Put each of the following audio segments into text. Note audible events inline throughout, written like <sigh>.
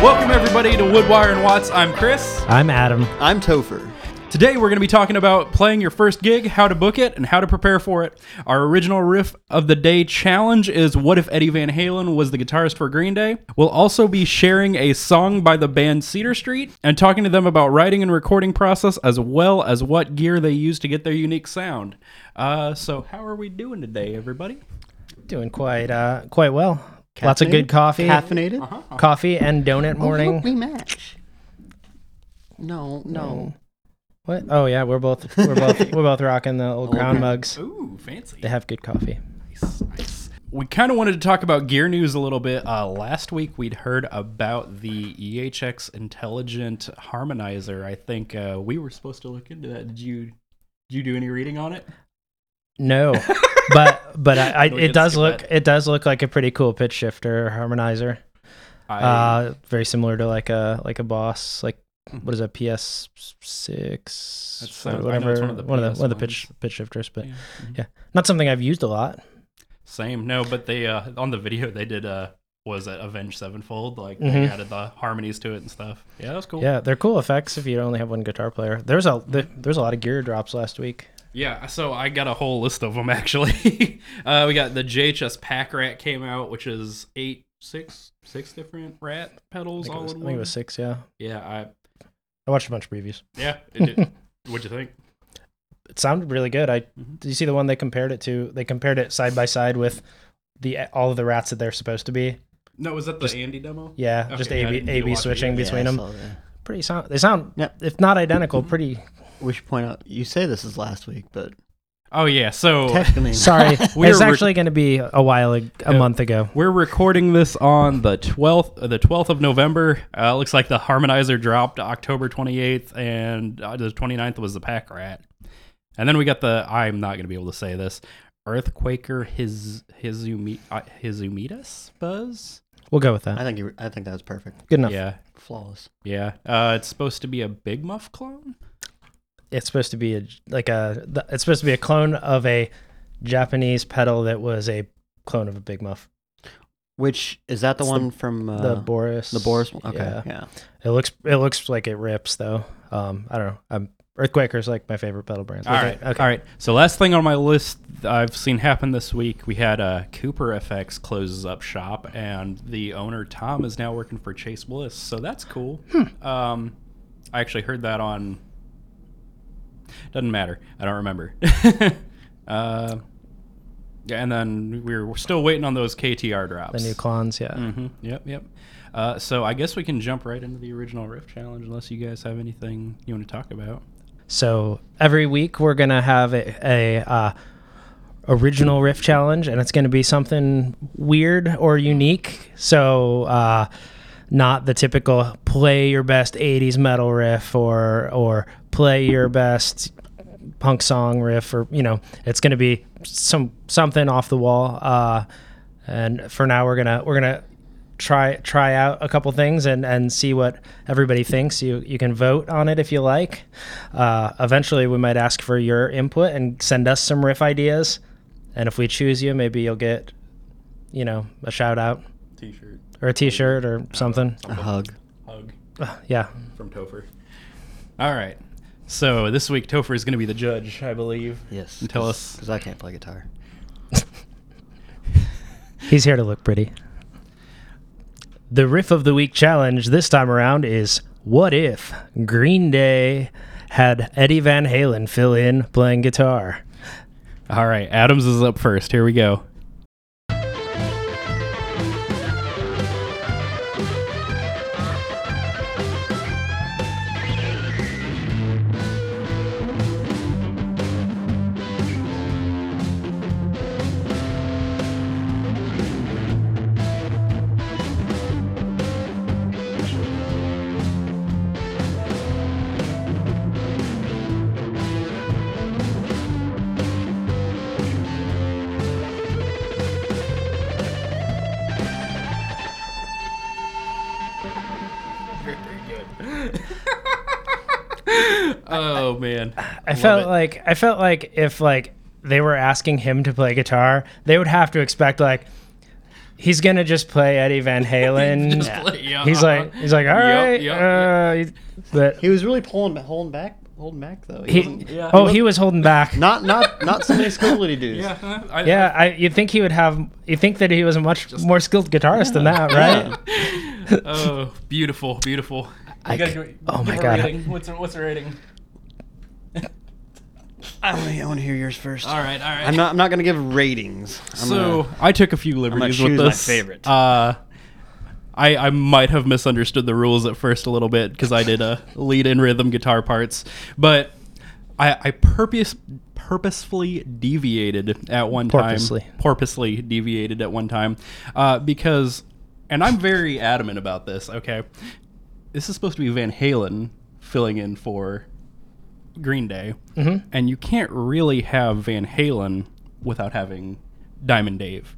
Welcome everybody to Wood Wire and Watts. I'm Chris. I'm Adam. I'm Topher. Today we're going to be talking about playing your first gig, how to book it, and how to prepare for it. Our original riff of the day challenge is What if Eddie Van Halen was the guitarist for Green Day? We'll also be sharing a song by the band Cedar Street and talking to them about writing and recording process as well as what gear they use to get their unique sound. Uh, so how are we doing today, everybody? Doing quite uh quite well. Lots of good coffee. Caffeinated? Coffee and donut Oh, morning. look, we match. No, no. What? Oh yeah, we're both we're both we're both rocking the old crown <laughs> okay. mugs. Ooh, fancy. They have good coffee. Nice, nice. We kind of wanted to talk about gear news a little bit. Uh, last week, we'd heard about the EHX Intelligent Harmonizer. I think uh, we were supposed to look into that. Did you? Did you do any reading on it? No, <laughs> but but I, I it does look it does look like a pretty cool pitch shifter harmonizer. I, Uh, very similar to like a like a Boss like what is that PS six That or sounds- I know whatever one of the one of the one of the pitch pitch shifters, but yeah. yeah, not something I've used a lot. Same. No, but they uh, on the video they did uh, was it Avenged Sevenfold? Like they Mhm. added the harmonies to it and stuff. Yeah, that was cool. Yeah, they're cool effects if you only have one guitar player. There's a there, there's a lot of gear drops last week. Yeah, so I got a whole list of them <laughs> actually. uh, we got the JHS Pack Rat came out, which is eight, six, six different rat pedals all was, in I one. think it was six. Yeah, Yeah, I I watched a bunch of previews. <laughs> yeah. It. <laughs> What'd you think? It sounded really good. I Mhm. did you see the one they compared it to? They compared it side by side with the all of the rats that they're supposed to be. No, was that the Just- Andy demo? Yeah, just Okay, yeah, I A B didn't A get to B watch it switching between Yeah, them. Pretty sound. They sound Yep. if not identical, pretty. We should point out, you say this is last week, but Oh yeah. So technically, <laughs> Sorry, We're it's rec- actually going to be a while ag- a Yeah. month ago. we're recording this on the twelfth, the twelfth of November. Uh, looks like the harmonizer dropped October twenty eighth, and uh, the 29th was the Pack Rat. And then we got the I'm not going to be able to say this Earthquaker his his uh, Hizumitas Fuzz. We'll go with that. I that. think you, I think that was perfect, Good enough. Yeah, flawless. yeah. Uh, it's supposed to be a Big Muff clone. It's supposed to be a like a. th- It's supposed to be a clone of a Japanese pedal that was a clone of a Big Muff. Which is that the It's the- one from uh, the Boris. the Boris? one? Okay, Yeah. yeah. It looks it looks like it rips though. Um, I don't know. Um, Earthquaker's like my favorite pedal brand. All right, Okay. all right. So last thing on my list I've seen happen this week, we had uh, Cooper FX closes up shop, and the owner Tom is now working for Chase Bliss. So that's cool. Um, I actually heard that on. Doesn't matter. I don't remember. <laughs> uh, yeah, and then we're, we're still waiting on those KTR drops. The new clones, yeah. Mm-hmm. Yep, yep. Uh, so I guess we can jump right into the original riff challenge, unless you guys have anything you want to talk about. So every week we're gonna have a, a uh, original riff challenge, and it's gonna be something weird or unique. So uh, not the typical play your best '80s metal riff or or play your best punk song riff, or you know, it's gonna be some something off the wall. Uh, and for now, we're gonna we're gonna try try out a couple things and and see what everybody thinks. You you can vote on it if you like. Uh, eventually we might ask for your input and send us some riff ideas. And if we choose you maybe you'll get you know a shout out. T-shirt, or a t-shirt or something A hug. hug. Uh, <sighs> yeah from Topher. All right. So this week Topher is going to be the judge, I believe. Yes. And tell us- because I can't play guitar. <laughs> he's here to look pretty the riff of the week challenge this time around is what if green day had eddie van halen fill in playing guitar All right, Adams is up first. Here we go. Like I felt like if like they were asking him to play guitar, they would have to expect like he's gonna just play Eddie Van <laughs> Halen. Just play- yeah, He's uh-huh. like he's like all Yep, right, yep, uh, he- but He was really pulling holding back holding back though. He, he Yeah. oh he was holding back. <laughs> not not not so many skilled dudes. yeah, huh? I, Yeah, I you think he would have you think that he was a much more skilled guitarist than that, right? <laughs> Oh, beautiful, beautiful. I You gotta oh my God. rating. What's the, what's the rating? I want to I want to hear yours first. All right, all right. I'm not I'm not gonna give ratings. I'm so gonna- I took a few liberties choose with my this. favorite. Uh, I I might have misunderstood the rules at first a little bit because I did a lead in rhythm guitar parts, but I I purpose purposefully deviated at one Porpoisely. time. Purposely deviated at one time, uh, because, and I'm very adamant about this. Okay, this is supposed to be Van Halen filling in for Green Day, Mm-hmm. and you can't really have Van Halen without having Diamond Dave.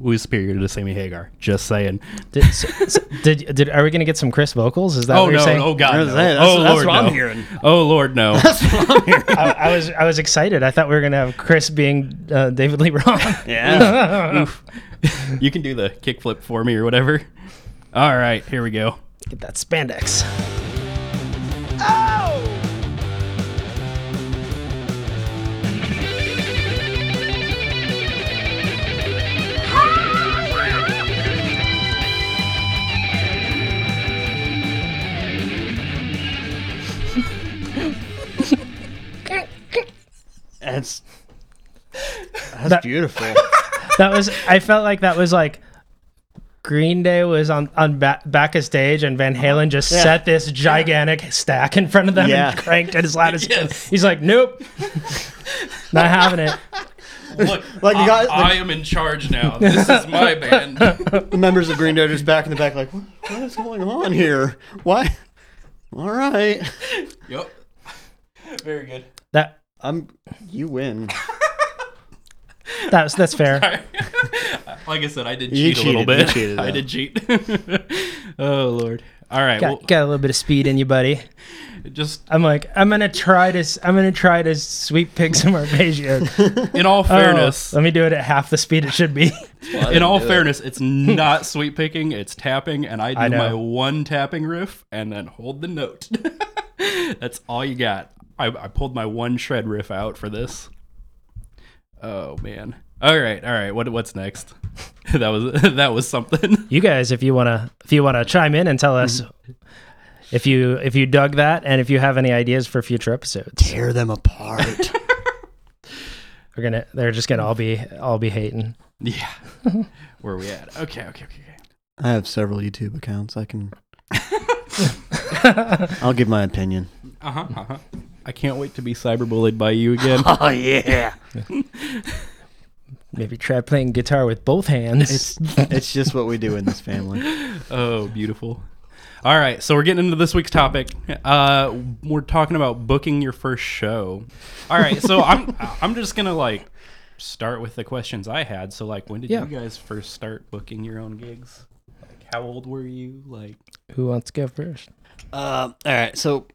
Who's superior to Sammy Hagar? Just saying. Did, so, so- did did are we gonna get some Chris vocals? Is that Oh what you're no! saying? Oh god! No. saying, that's- oh that's lord! what I'm no. hearing. Oh lord! No. <laughs> I, I was I was excited. I thought we were gonna have Chris being uh, David Lee Roth. yeah. <laughs> Oof. you can do the kickflip for me or whatever. All right, here we go. Get that spandex. That's that's That- beautiful. <laughs> That was I felt like that was like Green Day was on on ba- back of stage and Van Halen just Yeah. set this gigantic stack in front of them Yeah. and cranked it as loud as he could. Yes. He's like, nope, not having it. Look, <laughs> Like you I, got- I am in charge now. This is my band. <laughs> the members of Green Day are just back in the back, like, what, what is going on here? Why? All right, yep. Very good. That I'm. You win. <laughs> that's that's fair. <laughs> like I said, I did You cheat a little cheated, you bit. cheated, <laughs> I though. did cheat. oh lord. All right. Got, well, got a little bit of speed in you, buddy. just I'm like, I'm gonna try to, s- I'm gonna try to sweep pick some arpeggio. in all oh, fairness, Oh, let me do it at half the speed it should be. in all fairness, it's not sweep picking, it's tapping, and I do I know. my one tapping riff and then hold the note. That's all you got. I, I pulled my one shred riff out for this. Oh man. All right, all right. What what's next? <laughs> that was <laughs> that was something. you guys, if you wanna, if you wanna chime in and tell us if you if you dug that and if you have any ideas for future episodes, Tear them apart. <laughs> we're gonna, they're just gonna all be all be hating. Yeah. Where are we at? Okay, okay, okay, okay. I have several YouTube accounts. I can. I'll give my opinion. Uh huh. Uh huh. I can't wait to be cyberbullied by you again. <laughs> Oh yeah, <laughs> Maybe try playing guitar with both hands. it's it's just what we do in this family. <laughs> Oh, beautiful. All right, so we're getting into this week's topic. Uh, we're talking about booking your first show. All right, so I'm I'm just gonna like start with the questions I had. So like, when did Yeah. you guys first start booking your own gigs? Like, how old were you? Like, Who wants to go first? Uh, all right, so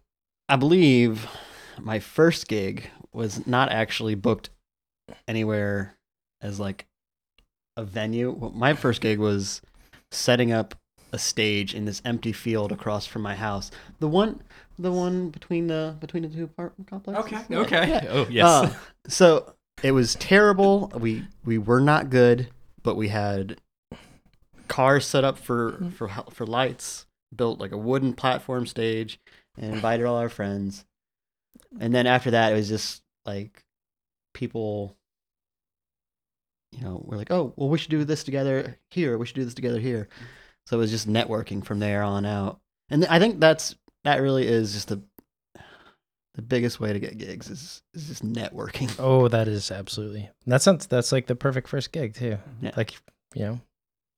I believe my first gig was not actually booked anywhere as like a venue. Well, My first gig was setting up a stage in this empty field across from my house. The one, the one between the between the two apartment complexes. Yeah, okay. yeah. Oh yes. Uh, so it was terrible. We we were not good, but we had cars set up for for for lights. Built like a wooden platform stage and invited all our friends. And then after that, it was just like people. You know, we're like, oh, well, we should do this together here. We should do this together here. So it was just networking from there on out. And I think that's that really is just the the biggest way to get gigs is is just networking. <laughs> Oh, that is absolutely. That sounds. That's like the perfect first gig too. Yeah. Like, you know,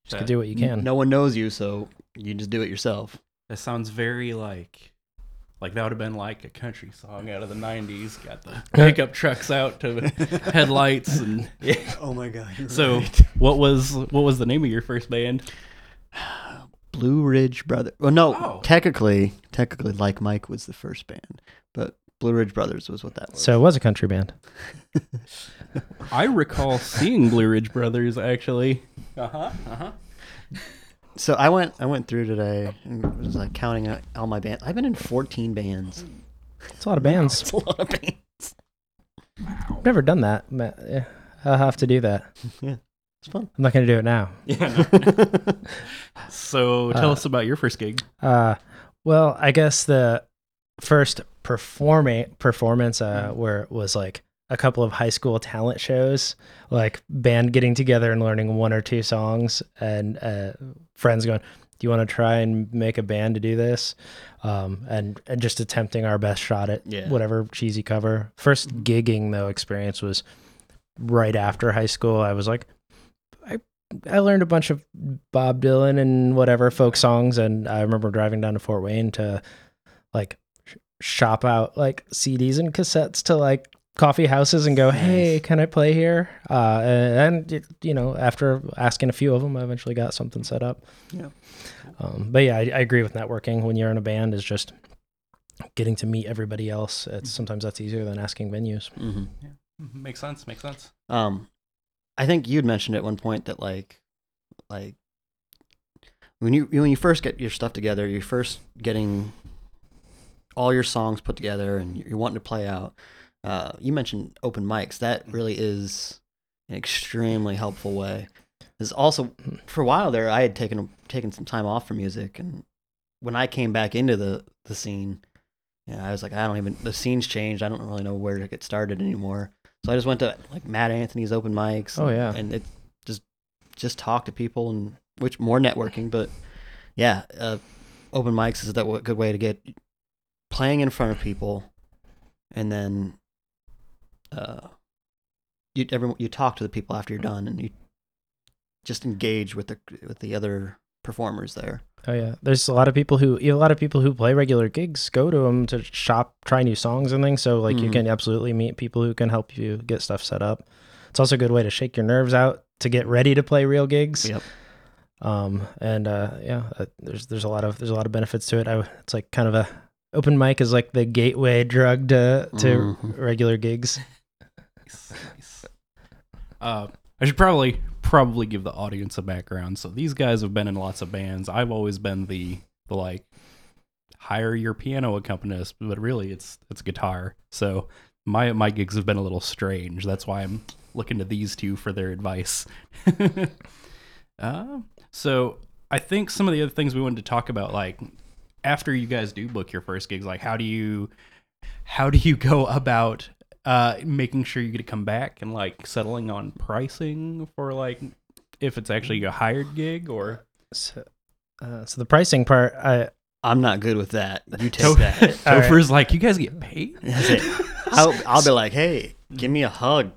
just That- to do what you can. No one knows you, so you just do it yourself. That sounds very like like that would have been like a country song out of the '90s. Got the pickup trucks out to <laughs> headlights and Oh my god! So, what was what was the name of your first band? Blue Ridge Brother. Well, no, Oh. technically, technically, like Mike was the first band, but Blue Ridge Brothers was what that was. So it was a country band. <laughs> I recall seeing Blue Ridge Brothers actually. Uh huh. Uh huh. So I went I went through today and was like counting out all my bands. I've been in 14 bands. It's a lot of bands. It's a lot of bands. I've never done that. but, yeah, I'll have to do that. <laughs> yeah. It's fun. I'm not going to do it now. <laughs> Yeah. So tell Uh, us about your first gig. Uh, well, I guess the first performing performance uh, where it was like a couple of high school talent shows, like band getting together and learning one or two songs, and uh, friends going, "Do you want to try and make a band to do this?" Um, and and just attempting our best shot at Yeah. whatever cheesy cover. First gigging though experience was right after high school. I was like, I I learned a bunch of Bob Dylan and whatever folk songs, and I remember driving down to Fort Wayne to like shop out like CDs and cassettes to like coffee houses and go, "Hey, Nice. can I play here?" Uh, and it- you know, after asking a few of them, I eventually got something set up. Yeah. Um, but yeah, I, I agree with networking when you're in a band is just getting to meet everybody else. It's sometimes that's easier than asking venues. hmm Makes sense. Makes sense. Um, I think you'd mentioned at one point that like, like when you when you first get your stuff together, you're first getting all your songs put together, and you're wanting to play out. Uh, you mentioned open mics. That really is an extremely helpful way. Is also for a while there, I had taken taken some time off from music, and when I came back into the the scene, yeah, I was like, I don't even the scene's changed. I don't really know where to get started anymore. So I just went to like Mad Anthony's open mics. Oh, yeah. and it just just talk to people and which more networking, but yeah, uh, open mics is that good way to get playing in front of people, and then uh, you everyone you talk to the people after you're done, and you just engage with the with the other performers there. Oh yeah, there's a lot of people who a lot of people who play regular gigs go to them to shop, try new songs and things. So like you Mhm. can absolutely meet people who can help you get stuff set up. It's also a good way to shake your nerves out to get ready to play real gigs. Yep. Um, and uh, yeah, uh, there's there's a lot of there's a lot of benefits to it. I, it's like kind of a open mic is like the gateway drug to to Mhm. regular gigs. Nice, nice. Uh, I should probably probably give the audience a background. So these guys have been in lots of bands. I've always been the the like hire your piano accompanist, but really it's it's guitar. So my my gigs have been a little strange. That's why I'm looking to these two for their advice. <laughs> uh, so I think some of the other things we wanted to talk about, like after you guys do book your first gigs, like how do you how do you go about uh making sure you get to come back and like settling on pricing for like if it's actually a hired gig or So, uh, so the pricing part, I I'm not good with that. You take Toph- that. <laughs> All right. Topher's like you guys get paid <laughs> That's it. I'll, I'll be like, hey, give me a hug.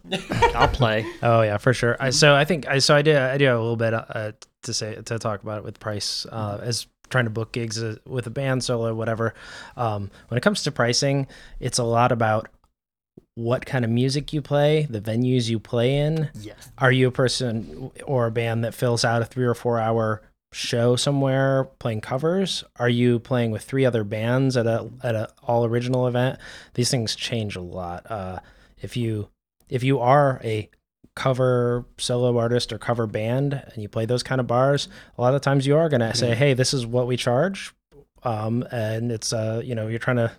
I'll play. <laughs> Oh yeah, for sure. I, so I think I so I did I do have a little bit uh, to say to talk about it with price uh, as trying to book gigs uh, with a band solo whatever. Um, when it comes to pricing, it's a lot about what kind of music you play, the venues you play in. Yes. Are you a person or a band that fills out a three or four hour show somewhere playing covers? Are you playing with three other bands at a at a all original event? These things change a lot. Uh, if you if you are a cover solo artist or cover band and you play those kind of bars, a lot of times you are going to say, "Hey, this is what we charge," um, and it's uh, you know you're trying to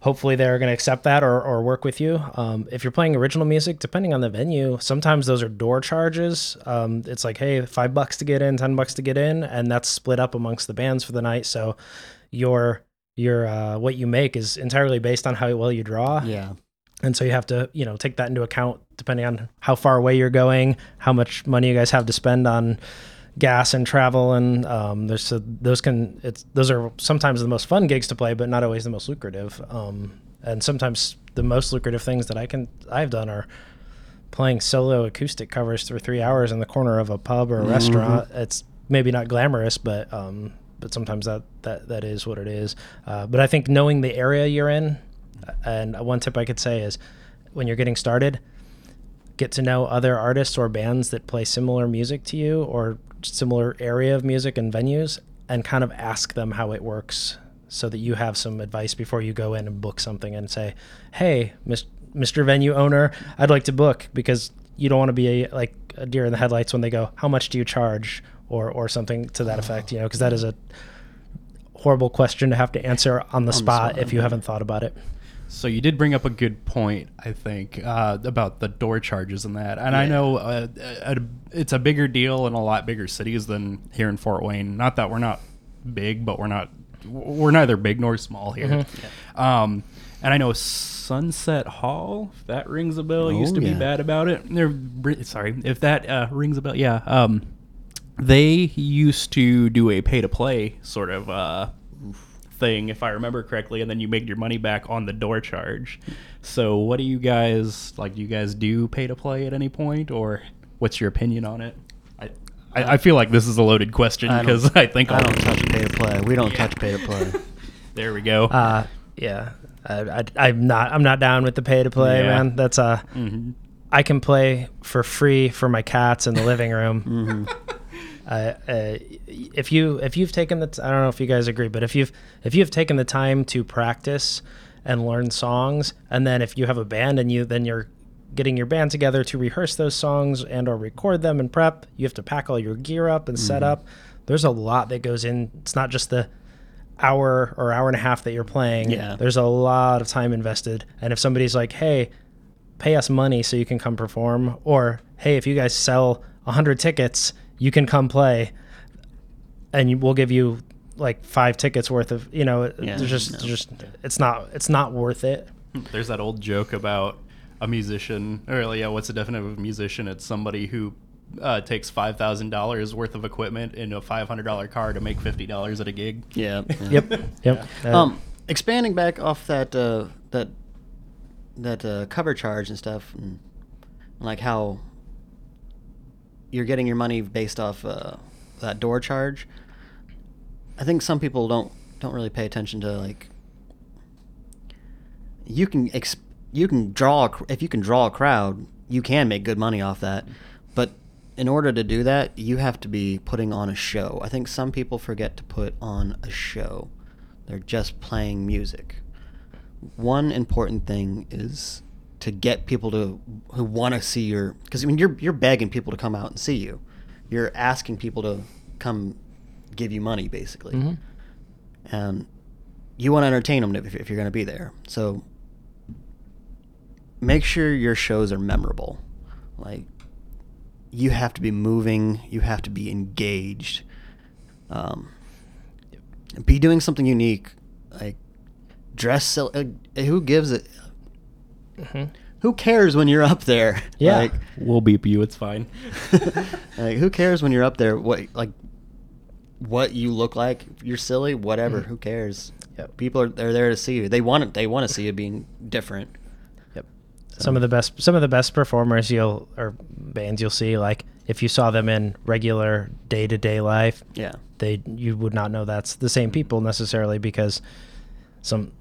hopefully they're going to accept that or, or work with you. Um, if you're playing original music, depending on the venue, sometimes those are door charges. Um, it's like, hey, five bucks to get in, ten bucks to get in, and that's split up amongst the bands for the night. So your your uh, what you make is entirely based on how well you draw, Yeah. and so you have to you know take that into account depending on how far away you're going, how much money you guys have to spend on gas and travel and um, there's so those can it's those are sometimes the most fun gigs to play but not always the most lucrative. Um, and sometimes the most lucrative things that i can i've done are playing solo acoustic covers for three hours in the corner of a pub or a restaurant. It's maybe not glamorous but um, but sometimes that, that that is what it is. Uh, but i think knowing the area you're in and one tip i could say is when you're getting started get to know other artists or bands that play similar music to you or similar area of music and venues and kind of ask them how it works so that you have some advice before you go in and book something and say, "Hey, Mr. Venue owner, I'd like to book," because you don't want to be a, like a deer in the headlights when they go, "How much do you charge?" or or something to that effect, you know, because that is a horrible question to have to answer on the spot spot, if you haven't thought about it. So you did bring up a good point, I think, uh, about the door charges and that. And I know uh, uh, it's a bigger deal in a lot bigger cities than here in Fort Wayne. Not that we're not big, but we're not we're neither big nor small here. Mm-hmm. Um, and I know Sunset Hall, if that rings a bell, used Oh, to be bad about it. They're sorry if that uh, rings a bell. Yeah. Um, they used to do a pay to play sort of uh, thing, if I remember correctly, and then you make your money back on the door charge. So, what do you guys like? Do you guys do pay to play at any point, or what's your opinion on it? I, I, I feel like this is a loaded question I don't- because I think I don't touch pay to play. We don't Yeah. touch pay to play. <laughs> There we go. Uh, yeah, I, I, I'm not. I'm not down with the pay to play, Yeah. man. That's uh, Mhm. I can play for free for my cats in the living room. Mm-hmm. <laughs> Uh, uh, if you if you've taken the t- I don't know if you guys agree, but if you've if you've taken the time to practice and learn songs, and then if you have a band and you then you're getting your band together to rehearse those songs and or record them and prep, you have to pack all your gear up and set up. There's a lot that goes in. It's not just the hour or hour and a half that you're playing. Yeah. There's a lot of time invested. And if somebody's like, "Hey, pay us money so you can come perform," or "Hey, if you guys sell 100 tickets, you can come play." And you, we'll give you like 5 tickets worth of, you know, Yeah, there's just no. just it's not it's not worth it. There's that old joke about a musician, or yeah, what's the definition of a musician? It's somebody who uh, takes five thousand dollars worth of equipment in a five hundred dollar car to make fifty dollars at a gig. Yeah. yeah. <laughs> Yep. Yep. Uh, Um, expanding back off that uh, that that uh, cover charge and stuff, and like how you're getting your money based off uh, that door charge. I think some people don't don't really pay attention to like you can ex- you can draw a if you can draw a crowd, you can make good money off that. But in order to do that, you have to be putting on a show. I think some people forget to put on a show. They're just playing music. One important thing is to get people to who want to see your because I mean you're you're begging people to come out and see you. You're asking people to come give you money basically. mhm. And you want to entertain them if, if you're going to be there. So make sure your shows are memorable. Like you have to be moving, you have to be engaged. Um, be doing something unique, like dress. Uh, who gives it? Mhm. Who cares when you're up there? <laughs> Yeah. Like, We'll beep you. It's fine. <laughs> like who cares when you're up there? What like what you look like? You're silly, whatever. Who cares? Yep. People are they're there to see you. They want it. They want to see you being different. Yep. Some of the best some of the best performers you'll or bands you'll see like if you saw them in regular day-to-day life, Yeah. they you would not know that's the same people necessarily because some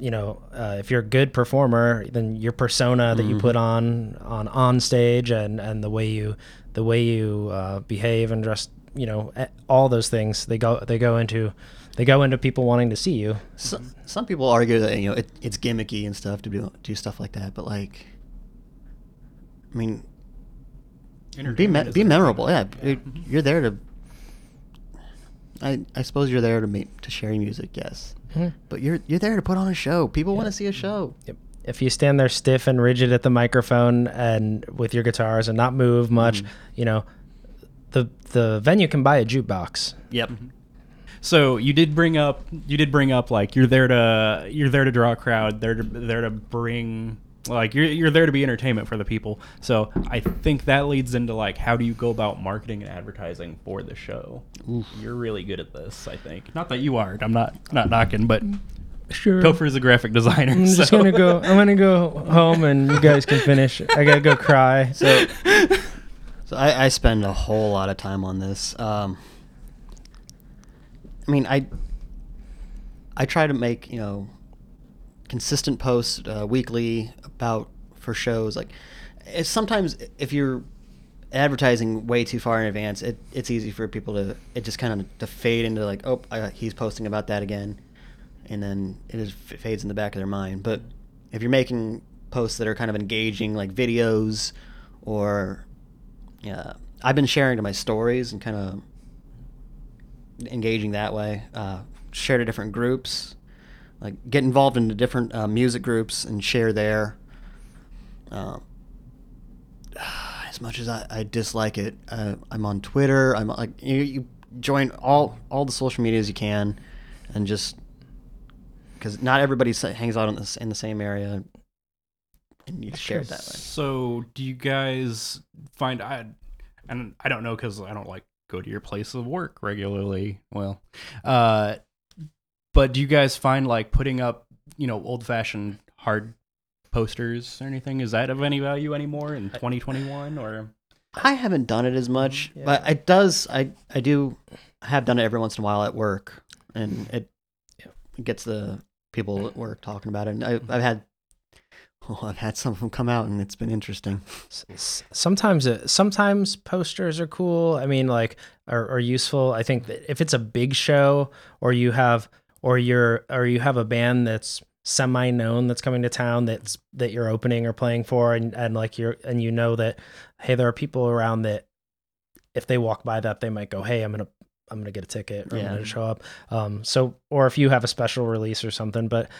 you know uh, if you're a good performer then your persona that you Mhm. put on on on stage and and the way you the way you uh, behave and dress you know eh, all those things they go they go into they go into people wanting to see you So, some people argue that you know it, it's gimmicky and stuff to do do stuff like that, but like, I mean, be me- be memorable. Yeah, Yeah. it- you're there to. I I suppose you're there to make to share music, yes, Hmm. but you're you're there to put on a show. People want to see a show. Yep. If you stand there stiff and rigid at the microphone and with your guitars and not move much, Mhm. you know, the the venue can buy a jukebox. Yep. So you did bring up you did bring up like you're there to you're there to draw a crowd, there to there to bring like you're you're there to be entertainment for the people. So I think that leads into like how do you go about marketing and advertising for the show? Oof. You're really good at this, I think. Not that you aren't. I'm not not knocking, but Sure. Topher is a graphic designer. I'm just gonna go. I'm gonna go home, and you guys can finish. I gotta go cry. <laughs> So, so I, I spend a whole lot of time on this. Um, I mean, I I try to make you know consistent posts uh, weekly about for shows. Like, it's sometimes if you're advertising way too far in advance, it, it's easy for people to it just kind of to fade into like, oh, I, he's posting about that again. and then it fades in the back of their mind. But if you're making posts that are kind of engaging, like videos, or yeah, I've been sharing to my stories and kind of engaging that way. Uh, share to different groups, like get involved in the different uh, music groups and share there. Um, <sighs> as much as I, I dislike it, uh, I'm on Twitter. I'm like you, you join all all the social medias you can, and just because not everybody hangs out in this in the same area, and you share it that way. So, do you guys find I and I don't know cuz I don't like go to your place of work regularly. Well, uh but do you guys find like putting up, you know, old-fashioned hard posters or anything is that of any value anymore in 2021 or I haven't done it as much, mm, Yeah. but it does. I I do have done it every once in a while at work, and it, it gets the people at work talking about it. And I, I've had, oh, I've had some of them come out, and it's been interesting. S- s- sometimes it, sometimes posters are cool i mean like are, are useful i think that if it's a big show or you have or you're or you have a band that's semi known that's coming to town that's that you're opening or playing for and, and like you're and you know that hey there are people around that if they walk by that they might go hey i'm gonna i'm gonna get a ticket or i'm gonna show up um so or if you have a special release or something but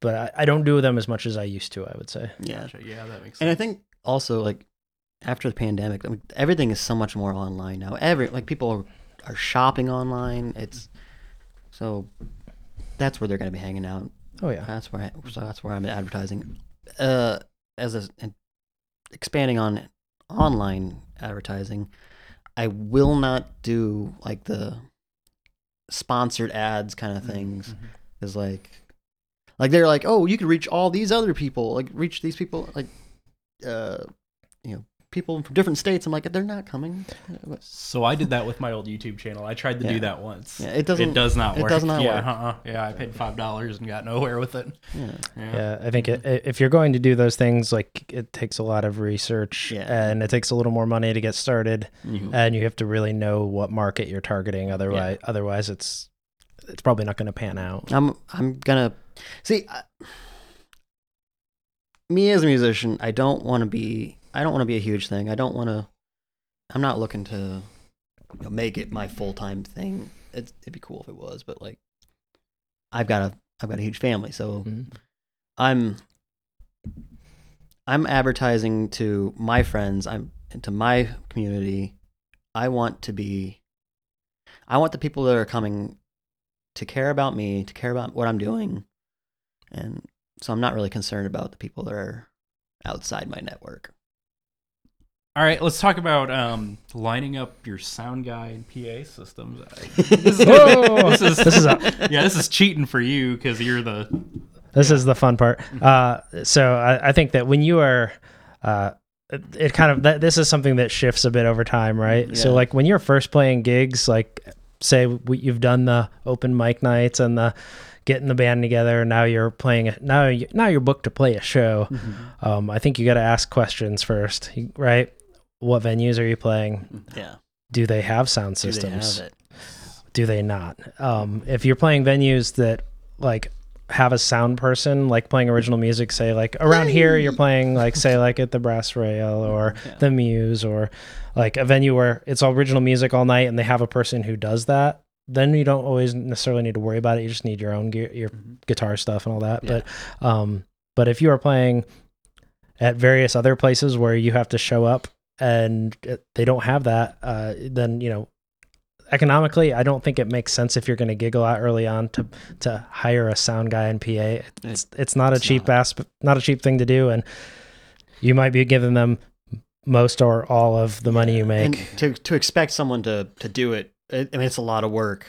but I, I don't do them as much as i used to i would say Yeah, Gotcha. yeah, that makes sense. and I think also like after the pandemic, I mean, everything is so much more online now. Every like people are, are shopping online. It's so that's where they're going to be hanging out. oh yeah That's where I, so that's where I'm advertising. Uh, as a and expanding on online advertising, I will not do like the sponsored ads kind of things. Mhm. Is like, like they're like, oh, you could reach all these other people, like reach these people, like, uh, you know, people from different states. I'm like, they're not coming. So I did that with my old YouTube channel. I tried to Yeah. do that once. Yeah, it doesn't- It does not work. it work. does not yeah, work. Uh-uh. Yeah, I paid five dollars and got nowhere with it. Yeah. Yeah. Yeah, I think it, if you're going to do those things, like it takes a lot of research Yeah. and it takes a little more money to get started, Mhm. and you have to really know what market you're targeting. Otherwise, otherwise it's it's probably not going to pan out. I'm I'm gonna see. I, me as a musician, I don't want to be. I don't want to be a huge thing. I don't want to. I'm not looking to you know, make it my full time thing. It's, it'd be cool if it was, but like, I've got a I've got a huge family, so Mhm. I'm I'm advertising to my friends. I'm to my community. I want to be. I want the people that are coming to care about me, to care about what I'm doing, and so I'm not really concerned about the people that are outside my network. All right, let's talk about um, lining up your sound guy and PA systems. <laughs> This is, Whoa! this is, This is a- yeah, this is cheating for you because you're the This is the fun part. Uh, so I, I think that when you are, uh, it, it kind of that this is something that shifts a bit over time, right? Yeah. So like when you're first playing gigs, like say we, you've done the open mic nights and the getting the band together, and now you're playing it. Now you, now you're booked to play a show. Um, I think you got to ask questions first, right? What venues are you playing? Yeah, Do they have sound do they systems? have it? do they not? Um, if you're playing venues that like have a sound person, like playing original music, say like around here you're playing like say like at the Brass Rail or Yeah. the Muse or like a venue where it's all original music all night and they have a person who does that, then you don't always necessarily need to worry about it. You just need your own gear, your Mhm. guitar stuff and all that. Yeah. But um, but if you are playing at various other places where you have to show up and they don't have that, uh, then you know economically, I don't think it makes sense if you're going to gig a lot early on to to hire a sound guy and PA. It's it's not a It's cheap not. asp- not a cheap thing to do, and you might be giving them most or all of the money you And make. to to expect someone to to do it, it I mean, it's a lot of work.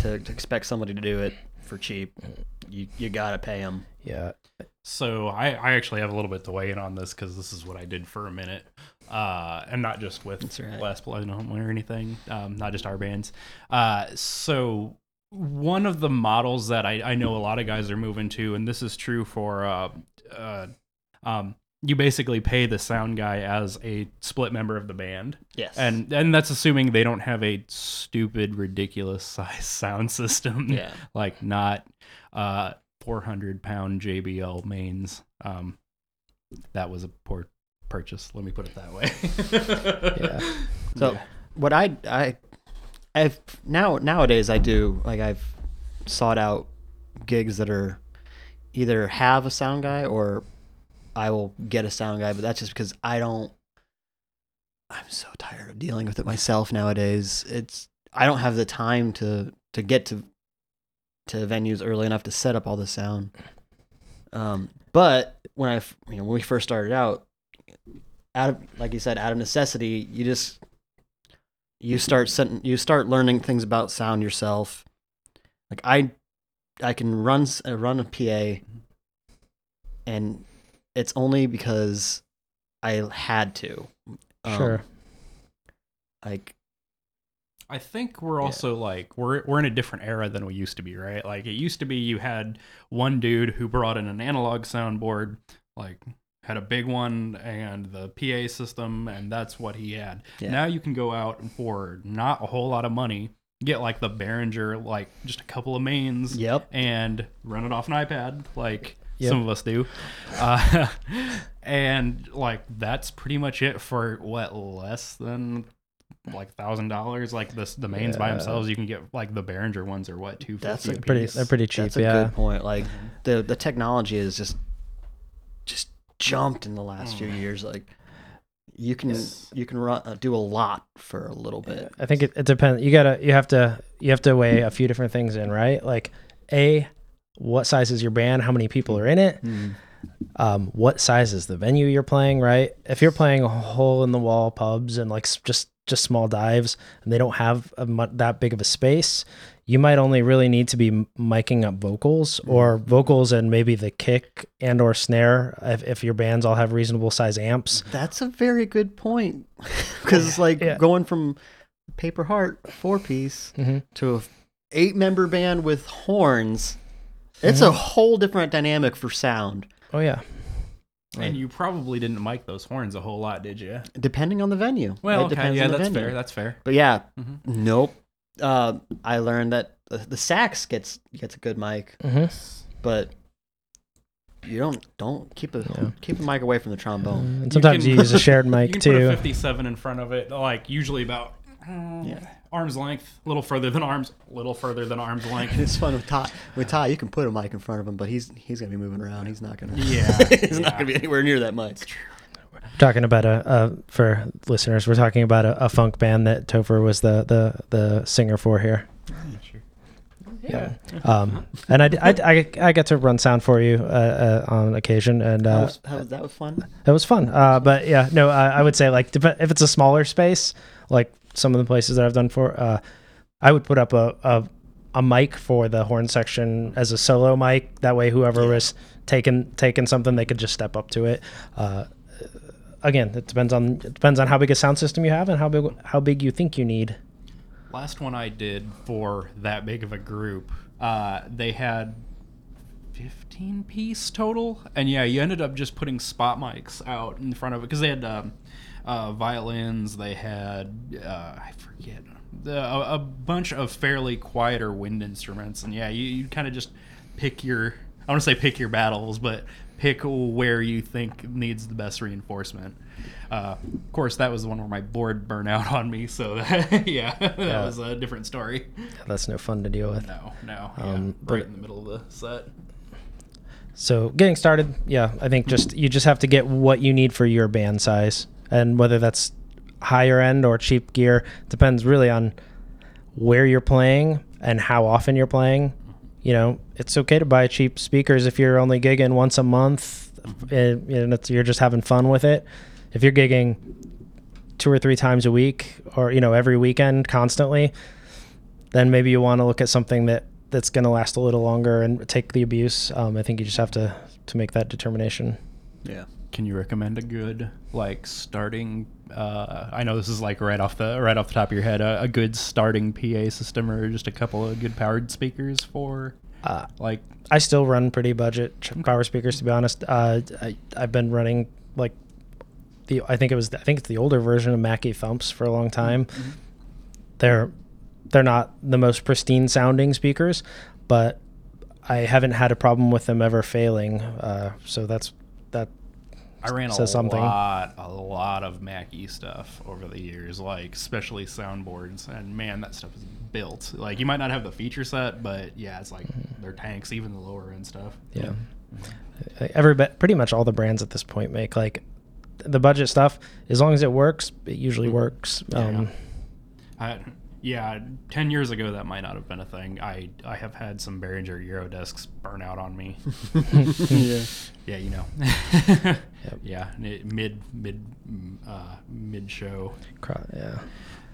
To, to expect somebody to do it for cheap, you you gotta pay them. yeah, So I, I actually have a little bit to weigh in on this because this is what I did for a minute, uh, and not just with right. Last Platinum or anything, um, not just our bands. Uh, so one of the models that I, I know a lot of guys are moving to, and this is true for uh, uh, um, you basically pay the sound guy as a split member of the band. Yes. And and that's assuming they don't have a stupid, ridiculous <laughs> size sound system. Yeah. like not uh 400 pound JBL mains. Um, that was a poor purchase. Let me put it that way. <laughs> Yeah. <laughs> So Yeah. what I I I've now nowadays I do like I've sought out gigs that are either have a sound guy or I will get a sound guy, but that's just because I don't I'm so tired of dealing with it myself nowadays. It's I don't have the time to to get to to venues early enough to set up all the sound. Um, but when I you know when we first started out, out of like you said, out of necessity, you just you start setting, you start learning things about sound yourself. Like I, I can run s- uh, run a PA, and it's only because I had to. Um, Sure. Like I think we're also like we're we're in a different era than we used to be, right? Like it used to be you had one dude who brought in an analog soundboard, like had a big one and the PA system and that's what he had. Yeah. Now you can go out for not a whole lot of money, get like the Behringer like just a couple of mains Yep. and run it off an iPad like Yep. some of us do. Uh, <laughs> and like that's pretty much it for what less than like thousand dollars. Like the the mains by themselves, you can get like the Behringer ones or what two That's fifty. a Pretty- they're pretty cheap, That's a yeah. good point. Like the the technology is just just jumped in the last few years. Like you can Yes. you can run uh, do a lot for a little bit. I think it, it depends. You gotta, you have to, you have to weigh a few different things in, right? Like, a, what size is your band? How many people are in it? Um, what size is the venue you're playing, right? If you're playing a hole in the wall pubs and like just just small dives, and they don't have a, mu- that big of a space, you might only really need to be miking up vocals or vocals and maybe the kick and or snare if, if your bands all have reasonable size amps. That's a very good point <laughs> because like Yeah. going from Paper Heart four piece Mhm. to a eight member band with horns, it's a whole different dynamic for sound. Oh yeah, And you probably didn't mic those horns a whole lot, did you? Depending on the venue. Well, okay, yeah, that's venue. fair. That's fair. But yeah, Mhm. nope. Uh, I learned that the, the sax gets gets a good mic, hmm but you don't don't keep a Yeah. keep a mic away from the trombone. and sometimes can- you, use a <laughs> shared You mic can put a too. 57 in front of it, like usually about uh, Yeah. arm's length, a little further than arms, a little further than arm's <laughs> length. It's fun with Ty. With Ty, you can put a mic in front of him, but he's he's gonna be moving around. He's not gonna. Yeah, <laughs> he's not gonna be anywhere near that mic. Talking about a, a for listeners we're talking about a, a funk band that topher was the the the singer for here Yeah. um and i i i, I get to run sound for you uh, uh on occasion and How uh was, how was that was fun? That was fun uh but yeah no I, I would say like if it's a smaller space like some of the places that i've done for uh i would put up a a, a mic for the horn section as a solo mic that way whoever Yeah. was taking taking something they could just step up to it uh again it depends on it depends on how big a sound system you have and how big how big you think you need Last one I did for that big of a group, uh, they had 15 piece total. And yeah, you ended up just putting spot mics out in front of it because they had um, uh, violins, they had, uh, I forget, the, a, a bunch of fairly quieter wind instruments. And yeah, you, you kind of just pick your, I want to say pick your battles, but pick where you think needs the best reinforcement. Uh, of course, that was the one where my board burned out on me. So <laughs> yeah, that Yeah. was a different story. that's no fun to deal with No, no, yeah, Um, right but- in the middle of the set. So getting started, yeah, I think just you just have to get what you need for your band size, and whether that's higher end or cheap gear depends really on where you're playing and how often you're playing. You know, it's okay to buy cheap speakers if you're only gigging once a month, and, and you're just having fun with it. If you're gigging two or three times a week, or you know every weekend constantly, then maybe you want to look at something that that's going to last a little longer and take the abuse. Um, I think you just have to to make that determination. Yeah. Can you recommend a good like starting? Uh, I know this is like right off the right off the top of your head. A, a good starting PA system or just a couple of good powered speakers for Uh, like I still run pretty budget ch- power speakers, to be honest. Uh, I, I've been running like the I think it was I think it's the older version of Mackie Thumps for a long time. They're they're not the most pristine sounding speakers, but I haven't had a problem with them ever failing. Uh, so that's that. I ran a something. lot, a lot of Mackie stuff over the years, like especially soundboards, and man, that stuff is built. Like you might not have the feature set, but yeah, it's like they're tanks, even the lower end stuff. Yeah. Every pretty much all the brands at this point make like the budget stuff. As long as it works, it usually works. Um, I, yeah, ten years ago that might not have been a thing. I I have had some Behringer Eurodesks burn out on me. <laughs> yeah. <laughs> yeah, you know. <laughs> Yeah, mid mid mm, uh, mid show. cro- yeah.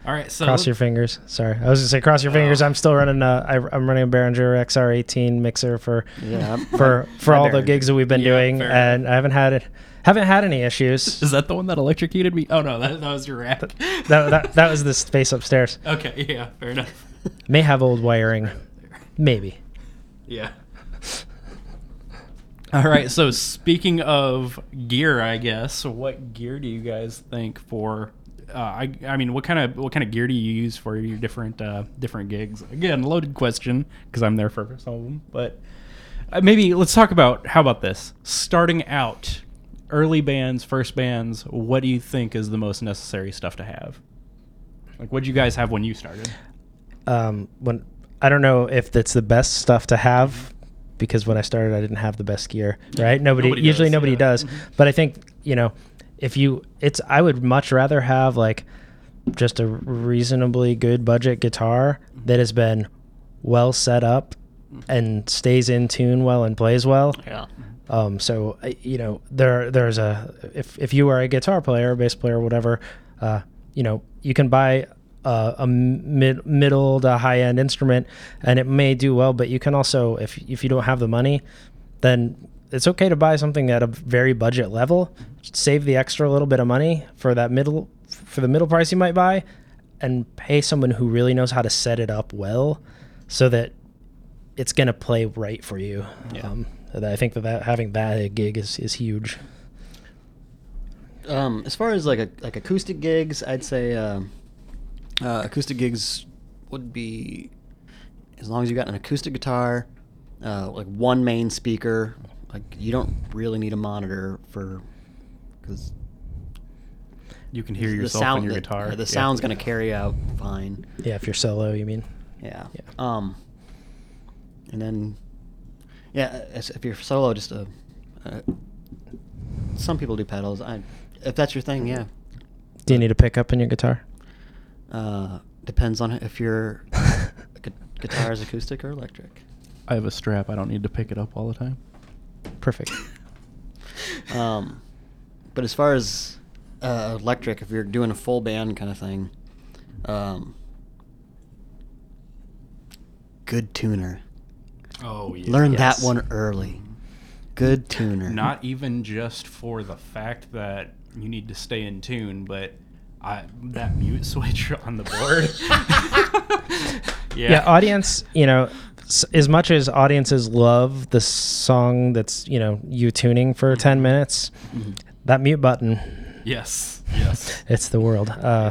All right, so Cross your fingers. Sorry, I was gonna say cross your fingers. Oh. I'm still running. Uh, I, I'm running a Behringer XR18 mixer for Yeah. for for My all the gigs that we've been Yeah, doing, fair and I haven't had it. Haven't had any issues. <laughs> is that the one that electrocuted me? Oh no, that, that was your rack. that, that that was the space upstairs. <laughs> okay, yeah, fair enough. <laughs> May have old wiring, maybe. Yeah. All right. So speaking of gear, I guess what gear do you guys think for? Uh, I I mean, what kind of what kind of gear do you use for your different uh, different gigs? Again, loaded question because I'm there for some of them. But uh, maybe let's talk about how about this? Starting out, early bands, first bands. What do you think is the most necessary stuff to have? Like, what did you guys have when you started? um, when I don't know if that's the best stuff to have because when I started I didn't have the best gear, right? Nobody, Nobody usually does, nobody yeah. does. Mm-hmm. But I think, you know, if you it's I would much rather have like just a reasonably good budget guitar mm-hmm. that has been well set up mm-hmm. and stays in tune well and plays well. Yeah. Um, so you know there there's a if if you are a guitar player, bass player, whatever, uh, you know you can buy a, a mid middle to high end instrument and it may do well, but you can also if if you don't have the money, then it's okay to buy something at a very budget level. Save the extra little bit of money for that middle for the middle price you might buy, and pay someone who really knows how to set it up well, so that it's gonna play right for you. Yeah. Um, I think that, that having that gig is, is huge. Um, as far as like a, like acoustic gigs, I'd say um uh, acoustic gigs would be as long as you've got an acoustic guitar, uh, like one main speaker. Like you don't really need a monitor for because You can hear the yourself sound on your the- guitar. yeah, the Yeah. sound's gonna carry out fine. Yeah, if you're solo, you mean? Yeah. Yeah. Um. And then, yeah, if you're solo, just a. Uh, some people do pedals. I, if that's your thing, yeah. Do you need a pickup in your guitar? Uh, depends on if your <laughs> gu- guitar is acoustic or electric. I have a strap. I don't need to pick it up all the time. Perfect. <laughs> Um, but as far as uh, electric, if you're doing a full band kind of thing, um, good tuner. Oh yeah. Learn Yes. that one early. Good <laughs> tuner. Not even just for the fact that you need to stay in tune, but I that mute <laughs> switch on the board. <laughs> yeah. yeah audience you know as much as audiences love the song that's you know you tuning for 10 minutes that mute button Yes. Yes. it's the world uh,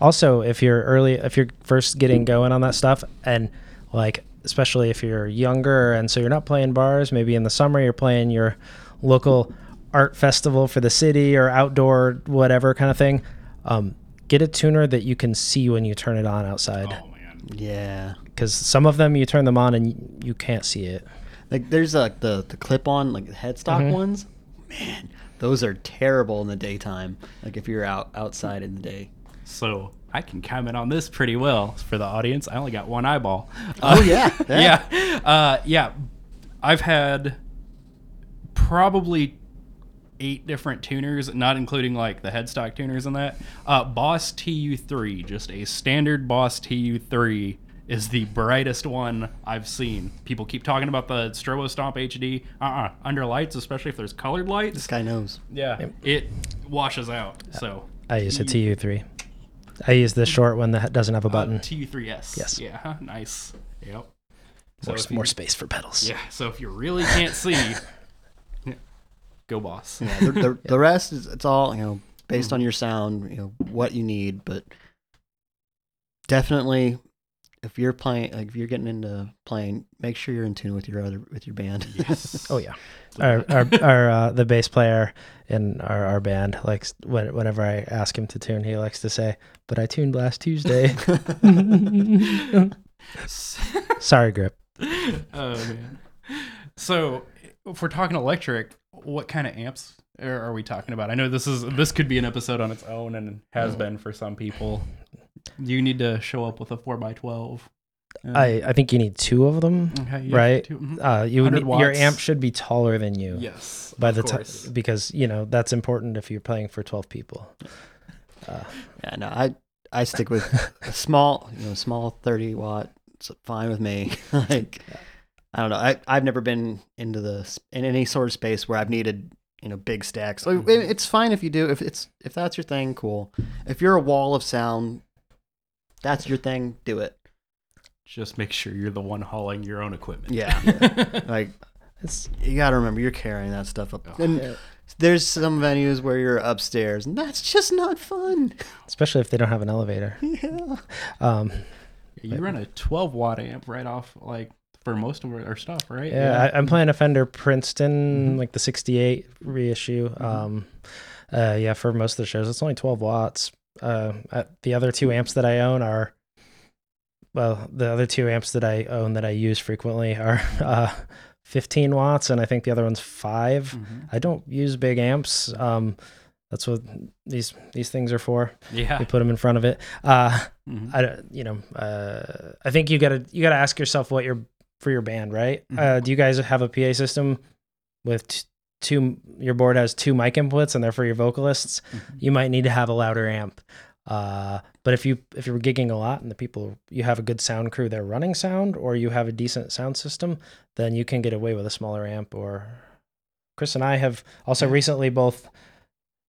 also if you're early if you're first getting going on that stuff and like especially if you're younger and so you're not playing bars maybe in the summer you're playing your local art festival for the city or outdoor whatever kind of thing um, get a tuner that you can see when you turn it on outside oh man. Yeah. because some of them you turn them on and you can't see it. Like there's like the the clip on like the headstock Mhm. ones. Man, those are terrible in the daytime. Like if you're out outside in the day. So I can comment on this pretty well for the audience. I only got one eyeball. Oh, yeah, <laughs> yeah. yeah. Uh, yeah. I've had probably eight different tuners, not including like the headstock tuners and that. Uh, Boss TU3, just a standard Boss TU3, is the brightest one I've seen. People keep talking about the StroboStomp HD. Uh-uh. Under lights, especially if there's colored light. This guy knows. yeah, it washes out. So I use a TU3. I use the short one that doesn't have a button. Uh, TU3S. Yes. Yeah. <laughs> Nice. Yep. more, So s- if you- more space for pedals. Yeah. So if you really can't see, <laughs> go boss. Yeah, the, the, <laughs> the rest is it's all you know based on your sound, you know what you need, but definitely if you're playing like if you're getting into playing, make sure you're in tune with your other with your band. Yes. <laughs> Oh yeah. Our our, our uh, the bass player in our, our band likes when, whenever I ask him to tune, he likes to say, "But I tuned last Tuesday." <laughs> <laughs> Sorry, grip. oh man. So, if we're talking electric, what kind of amps are, are we talking about? I know this is this could be an episode on its own and has been for some people. You need to show up with a four x twelve. I I think you need two of them. okay, yeah, right. two- mhm. Uh, you would need, your amp should be taller than you. Yes, By of the time, because you know that's important if you're playing for twelve people. Uh, <laughs> yeah, no, I I stick with a <laughs> small, you know, small thirty watt. It's fine with me. <laughs> like I don't know. I I've never been into the in any sort of space where I've needed you know big stacks. Like, it- It's fine if you do if it's if that's your thing, cool. If you're a wall of sound, that's your thing. Do it. Just make sure you're the one hauling your own equipment. Yeah. <laughs> Like it's you got to remember you're carrying that stuff up. Oh. And Yeah. there's some venues where you're upstairs, and that's just not fun. especially if they don't have an elevator. <laughs> Yeah. Um, you run a 12 watt amp right off, like for most of our, our stuff, right? Yeah, I, I'm playing a Fender Princeton, Mhm. like the '68 reissue. Mhm. Um, uh, yeah, for most of the shows, it's only 12 watts. Uh, the other two amps that I own are, well, the other two amps that I own that I use frequently are <laughs> uh, 15 watts, and I think the other one's five. Mhm. I don't use big amps. Um, that's what these these things are for. yeah. You put them in front of it. Uh, Mhm. I don't- you know, uh, I think you gotta you gotta ask yourself what your for your band, right? Mhm. Uh, do you guys have a PA system with t- two? Your board has two mic inputs, and they're for your vocalists. Mhm. You might need to have a louder amp. Uh, but if you if you're gigging a lot and the people you have a good sound crew, they're running sound, or you have a decent sound system, then you can get away with a smaller amp. Or Chris and I have also Yeah. recently both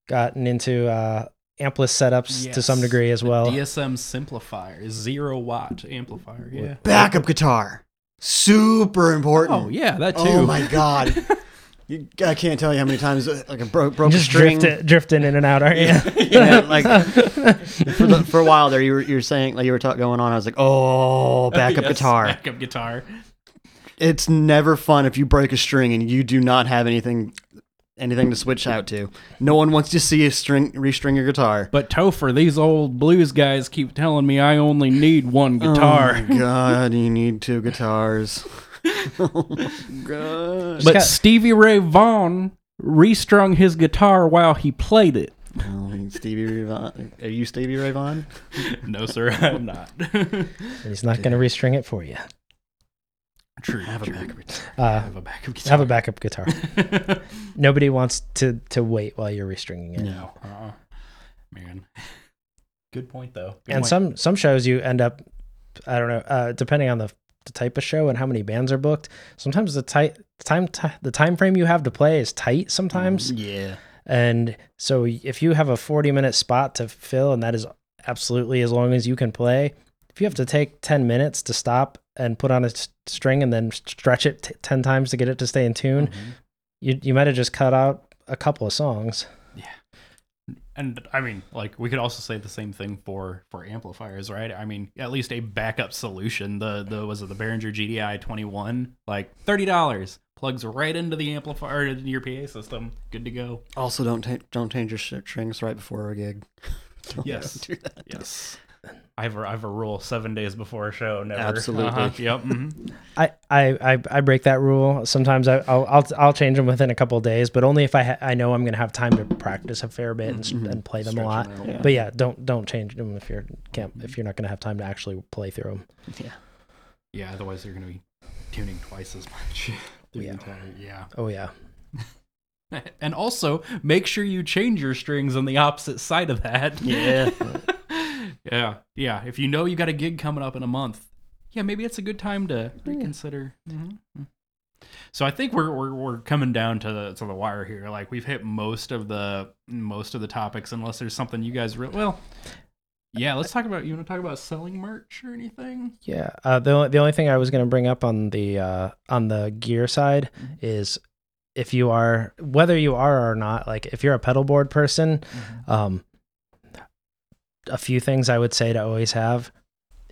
gotten into uh, ampless setups to some degree as the well. DSM simplifier, zero watt amplifier. Yeah. Backup guitar, super important. Oh yeah, that too. Oh my god. <laughs> You, I can't tell you how many times uh, like a bro- broke just string. drift, drifting in and out, aren't you? <laughs> Yeah, like <laughs> for, the, for a while there, you were you were saying like you were talking going on. I was like, oh, backup Yes, guitar. Backup guitar. It's never fun if you break a string and you do not have anything anything to switch out to. No one wants to see a string restring your guitar. But Topher, these old blues guys keep telling me I only need one guitar. Oh my god, you need two guitars. <laughs> <laughs> god. but Stevie Ray Vaughan restrung his guitar while he played it. Oh, Stevie Ray Vaughan. Are you Stevie Ray Vaughan? <laughs> no, sir, I'm not. <laughs> He's not going to restring it for you. true. Have a backup guitar. Uh, Have a backup guitar. have a backup guitar. Nobody wants to to wait while you're restringing it. no. Uh-uh. Man. Good point, though. Good And point. some some shows you end up, I don't know, uh, depending on the, the type of show and how many bands are booked. Sometimes the tight time ti the time frame you have to play is tight. Sometimes, Yeah. and so if you have a 40 minute spot to fill, and that is absolutely as long as you can play. If you have to take 10 minutes to stop and put on a s- string and then stretch it t- 10 times to get it to stay in tune, Mhm. you you might have just cut out a couple of songs. And I mean, like we could also say the same thing for for amplifiers, right? I mean, at least a backup solution. The the was it the Behringer GDI 21, like thirty dollars, plugs right into the amplifier into your PA system, good to go. Also, don't ta- don't change your strings right before a gig. <laughs> Yes. do that. Yes, I have a, I have a rule: seven days before a show, never. <laughs> Absolutely. Uh-huh. Yep. mhm. <laughs> I, I, I, I break that rule. Sometimes I, I'll, I'll, I'll change them within a couple of days, but only if I, ha- I know I'm going to have time to practice a fair bit and, s Mhm. and play them Stretch a lot. them. Yeah. But yeah, don't, don't change them if you're can't, if you're not going to have time to actually play through them. Yeah. Yeah. Otherwise, you're gonna be tuning twice as much. <laughs> through the Yeah. entire- yeah. Oh yeah. And also, make sure you change your strings on the opposite side of that. Yeah. Yeah. Yeah. If you know you got a gig coming up in a month, yeah, maybe it's a good time to reconsider. Mhm. So I think we're, we're we're coming down to the to the wire here. Like we've hit most of the most of the topics, unless there's something you guys really well. Yeah, let's talk about. You want to talk about selling merch or anything? Yeah. Uh, the only, the only thing I was going to bring up on the uh, on the gear side Mhm. is if you are whether you are or not, like if you're a pedal board person, um, a few things I would say to always have.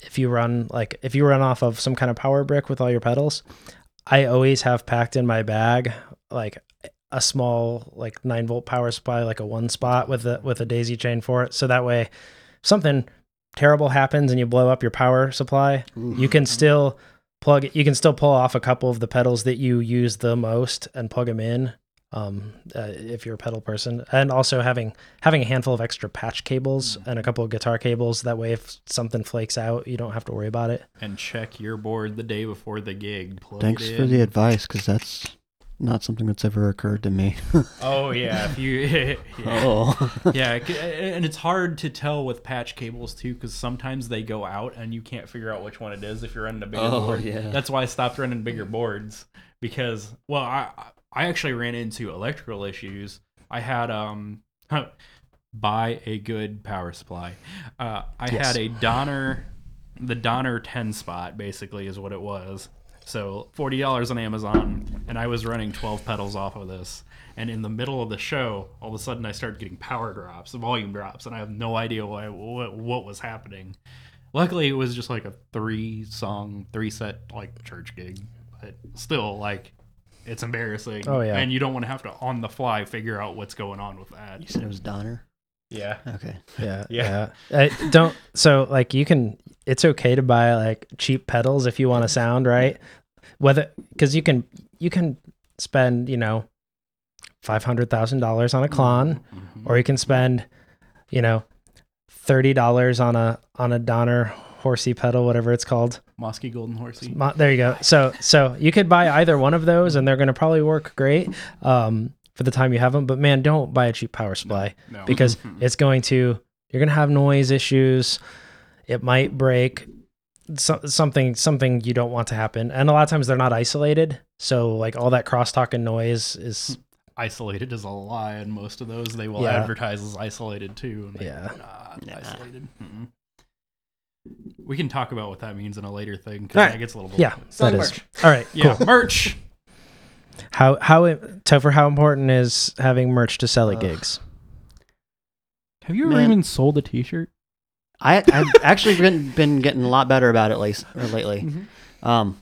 If you run like if you run off of some kind of power brick with all your pedals, I always have packed in my bag like a small like nine volt power supply, like a one spot with a with a daisy chain for it. So that way, something terrible happens and you blow up your power supply, you can mm-hmm. still plug it. You can still pull off a couple of the pedals that you use the most and plug them in. Um, uh, if you're a pedal person, and also having having a handful of extra patch cables and a couple of guitar cables. That way, if something flakes out, you don't have to worry about it. And check your board the day before the gig. Plug Thanks for the advice, because that's not something that's ever occurred to me. <laughs> Oh yeah, if you <laughs> <laughs> yeah. oh, yeah, and it's hard to tell with patch cables too, because sometimes they go out and you can't figure out which one it is if you're running a bigger Oh, board. yeah. That's why I stopped running bigger boards because, well, I I actually ran into electrical issues. I had um <laughs> buy a good power supply. Uh, I Yes. had a Donner, the Donner ten spot basically is what it was. So forty dollars on Amazon, and I was running twelve pedals off of this. And in the middle of the show, all of a sudden I started getting power drops, volume drops, and I have no idea why what, what was happening. Luckily, it was just like a three song, three set like church gig, but still like it's embarrassing. Oh, yeah. and you don't want to have to on the fly figure out what's going on with that. you said it was Donner. Yeah, Okay. Yeah, <laughs> Yeah. yeah. Uh, don't so like you can. It's okay to buy like cheap pedals if you want to sound right. Whether because you can you can spend you know five hundred thousand dollars on a Klon, Mhm. or you can spend you know thirty dollars on a on a Donner horsey pedal, whatever it's called. Mosky Golden Horsey. Mo- There you go. So so you could buy either one of those, and they're going to probably work great um, for the time you have them. But man, don't buy a cheap power supply No. because Mhm. <laughs> it's going to you're going to have noise issues. It might break so, something something you don't want to happen. And a lot of times they're not isolated, so like all that crosstalk and noise is <laughs> isolated is a lie, and most of those they will Yeah. advertise as isolated too. And they Yeah. are not Nah. isolated. Mm-mm. We can talk about what that means in a later thing because All right. that gets a little. yeah, Selling that is. merch. All right, Yeah, cool. merch. How how Topher, how important is having merch to sell at Ugh. gigs? Have you ever Man. even sold a T-shirt? I, I've actually been, been getting a lot better about it late, or lately. Mhm. Um,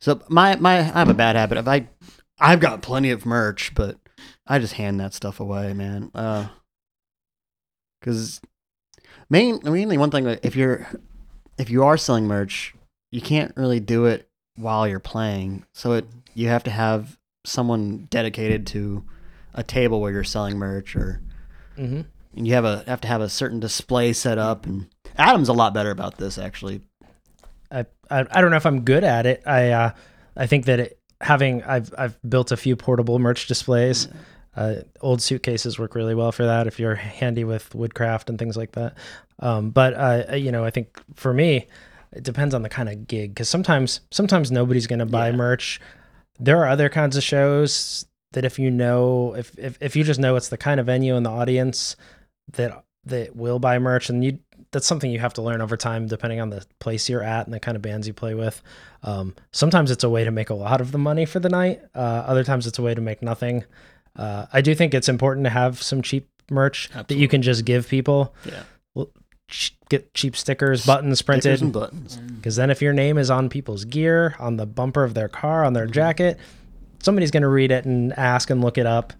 so my my I have a bad habit of I I've got plenty of merch, but I just hand that stuff away, man. Uh, because main mainly one thing like, if you're if you are selling merch, you can't really do it while you're playing. So it you have to have someone dedicated to a table where you're selling merch, or Mm-hmm. and you have a have to have a certain display set up. And Adam's a lot better about this actually. I, I I don't know if I'm good at it. I uh, I think that it, having I've I've built a few portable merch displays. Uh, old suitcases work really well for that if you're handy with woodcraft and things like that. Um, but uh, you know, I think for me, it depends on the kind of gig because sometimes sometimes nobody's going to buy Yeah. merch. There are other kinds of shows that if you know if, if if you just know it's the kind of venue and the audience that that will buy merch and you that's something you have to learn over time depending on the place you're at and the kind of bands you play with um, sometimes it's a way to make a lot of the money for the night uh, other times it's a way to make nothing uh, i do think it's important to have some cheap merch that you can just give people. Yeah. Well, get cheap stickers buttons Stickers printed. and buttons. because then if your name is on people's gear on the bumper of their car on Mm-hmm. their jacket somebody's going to read it and ask and look it up.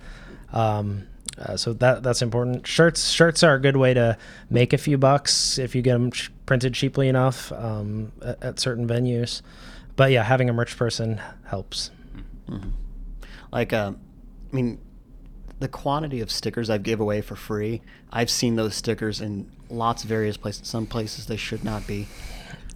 Um, uh, so that that's important. Shirts shirts are a good way to make a few bucks if you get them ch- printed cheaply enough um, at, at certain venues. But yeah having a merch person helps. Like, um, I mean, the quantity of stickers I've give away for free, I've seen those stickers in lots of various places. Some places they should not be.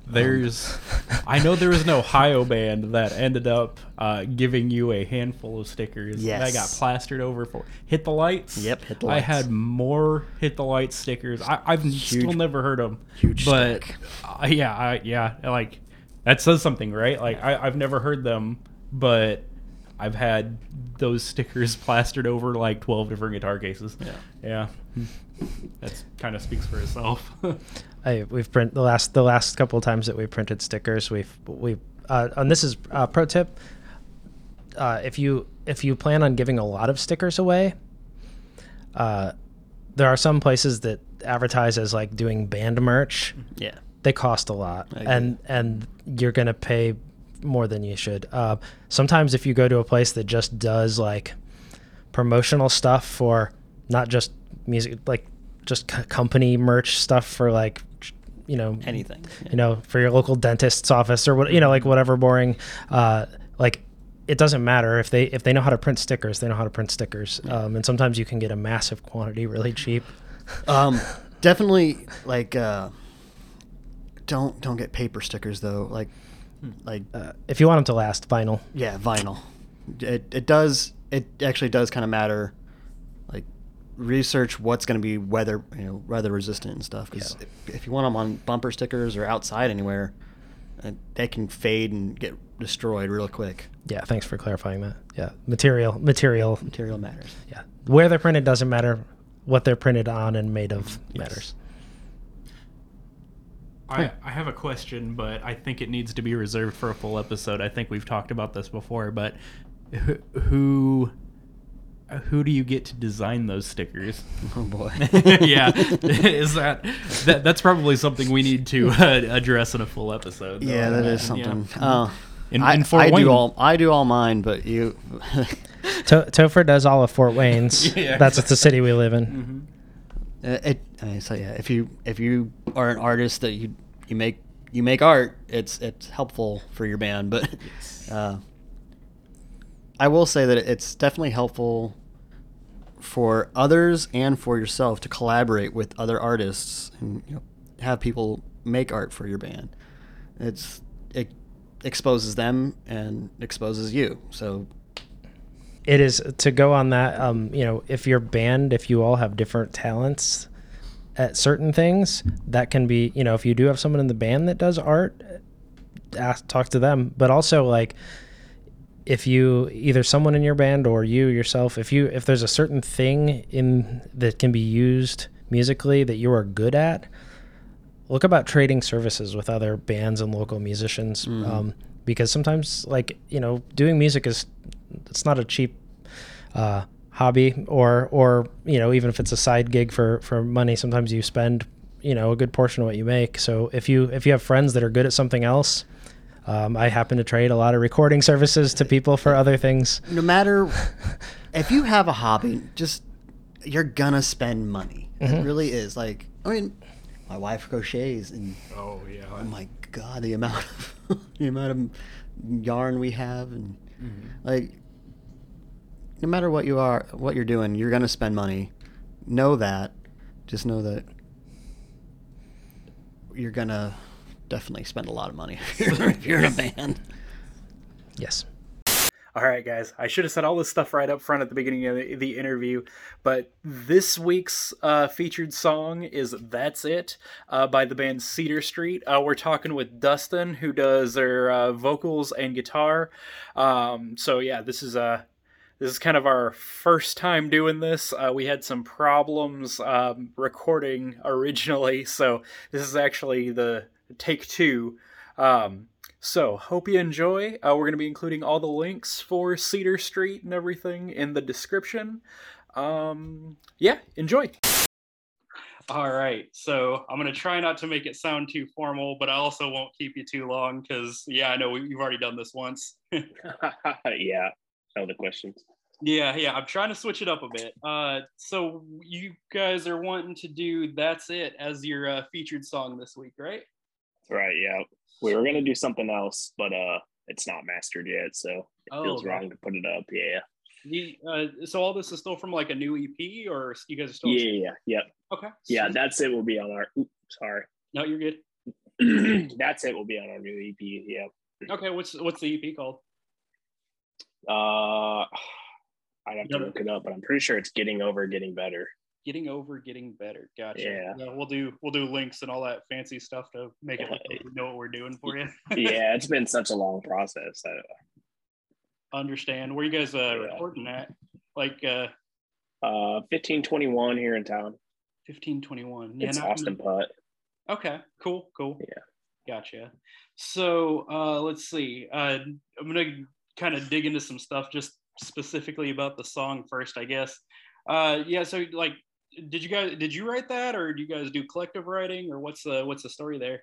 There's, I know there was an Ohio band that ended up uh, giving you a handful of stickers Yes. that got plastered over for Hit the Lights. Yep, Hit the I had more Hit the Lights stickers. I, I've still never heard them. huge but uh, yeah, I, yeah, like that says something, right? Like I, I've never heard them, but I've had those stickers <laughs> plastered over like twelve different guitar cases. Yeah. yeah. That's kind of speaks for itself. <laughs> I, we've print the last the last couple of times that we printed stickers we've we've uh, and this is uh, pro tip uh, if you if you plan on giving a lot of stickers away, uh, there are some places that advertise as like doing band merch. Yeah. They cost a lot, and and you're gonna pay more than you should. Uh, sometimes if you go to a place that just does like promotional stuff for not just music, like just c- company merch stuff for like you know Anything. you know, for your local dentist's office or what, you know, like whatever boring, uh, like it doesn't matter if they, if they know how to print stickers, they know how to print stickers. Um, and sometimes you can get a massive quantity really cheap. <laughs> Um, definitely like uh, don't don't get paper stickers though. Like like Uh, if you want them to last, vinyl. yeah, vinyl. It it does it actually does kind of matter. Like research what's going to be weather you know weather resistant and stuff because Yeah. if, if you want them on bumper stickers or outside anywhere, uh, they can fade and get destroyed real quick. Yeah. Thanks for clarifying that. Yeah. Material, material. Material matters. Yeah. Where they're printed doesn't matter. What they're printed on and made of matters. I, I have a question, but I think it needs to be reserved for a full episode. I think we've talked about this before, but who who, who do you get to design those stickers? <laughs> Oh boy. <laughs> yeah, <laughs> is that, that that's probably something we need to uh, address in a full episode. though, Yeah, I that is imagine, something. yeah. Uh, In- I, in Fort I Wayne. do all I do all mine, but you. To- Topher does all of Fort Wayne's. Yeah, That's the city we live in. Uh, it I mean, so yeah if you if you are an artist that you you make you make art it's it's helpful for your band but uh, I will say that it's definitely helpful for others and for yourself to collaborate with other artists and you know, have people make art for your band. It's it exposes them and exposes you so. It is to go on that um you know if your band if you all have different talents at certain things that can be you know if you do have someone in the band that does art ask talk to them. But also like if you either someone in your band or you yourself if you if there's a certain thing in that can be used musically that you are good at look about trading services with other bands and local musicians. Um, because sometimes like you know doing music is it's not a cheap uh, hobby or or you know even if it's a side gig for for money sometimes you spend you know a good portion of what you make so if you if you have friends that are good at something else um, I happen to trade a lot of recording services to people for other things. no matter if you have a hobby, just you're gonna spend money. It really is. Like I mean, my wife crochets, and Oh yeah. oh my god, the amount of <laughs> the amount of yarn we have, and like no matter what you are, what you're doing, you're gonna spend money. Know that. Just know that you're gonna definitely spend a lot of money <laughs> if you're in a band. Yes. All right, guys. I should have said all this stuff right up front at the beginning of the, the interview, but this week's uh, featured song is "That's It" uh, by the band Cedar Street. Uh, we're talking with Dustin, who does their uh, vocals and guitar. Um, so yeah, this is uh, this is kind of our first time doing this. Uh, we had some problems um, recording originally, <laughs> so this is actually the take two. Um, so, hope you enjoy. Uh, we're going to be including all the links for Cedar Street and everything in the description. Um, yeah, enjoy. All right, so I'm going to try not to make it sound too formal, but I also won't keep you too long because, yeah, I know we, you've already done this once. <laughs> <laughs> yeah, the questions. Yeah, yeah, I'm trying to switch it up a bit. Uh, so, you guys are wanting to do That's It as your uh, featured song this week, right? Right. Yeah, we were gonna do something else, but uh, it's not mastered yet, so it Oh, feels okay. wrong to put it up. Yeah, You, uh, so, all this is still from like a new EP, or you guys are still. yeah, yeah, yep, Okay. yeah. sweet. That's it. Will be on our. Oops, sorry. No, you're good. <clears throat> that's it. Will be on our new EP. Yeah. Okay, what's what's the EP called? Uh, I'd have to Yeah. look it up, but I'm pretty sure it's getting over, getting better. Getting over, getting better. Gotcha. Yeah. we'll do we'll do links and all that fancy stuff to make it like we know what we're doing for you. <laughs> yeah, it's been such a long process. I, Understand where you guys uh, Yeah. recording at? Like uh, uh, fifteen twenty one here in town. fifteen twenty one. It's Austin Putt. Okay, cool, cool. Yeah. Gotcha. So uh, let's see. Uh, I'm gonna kind of dig into some stuff just specifically about the song first, I guess. Uh, yeah. So like, did you guys did you write that, or do you guys do collective writing, or what's the what's the story there?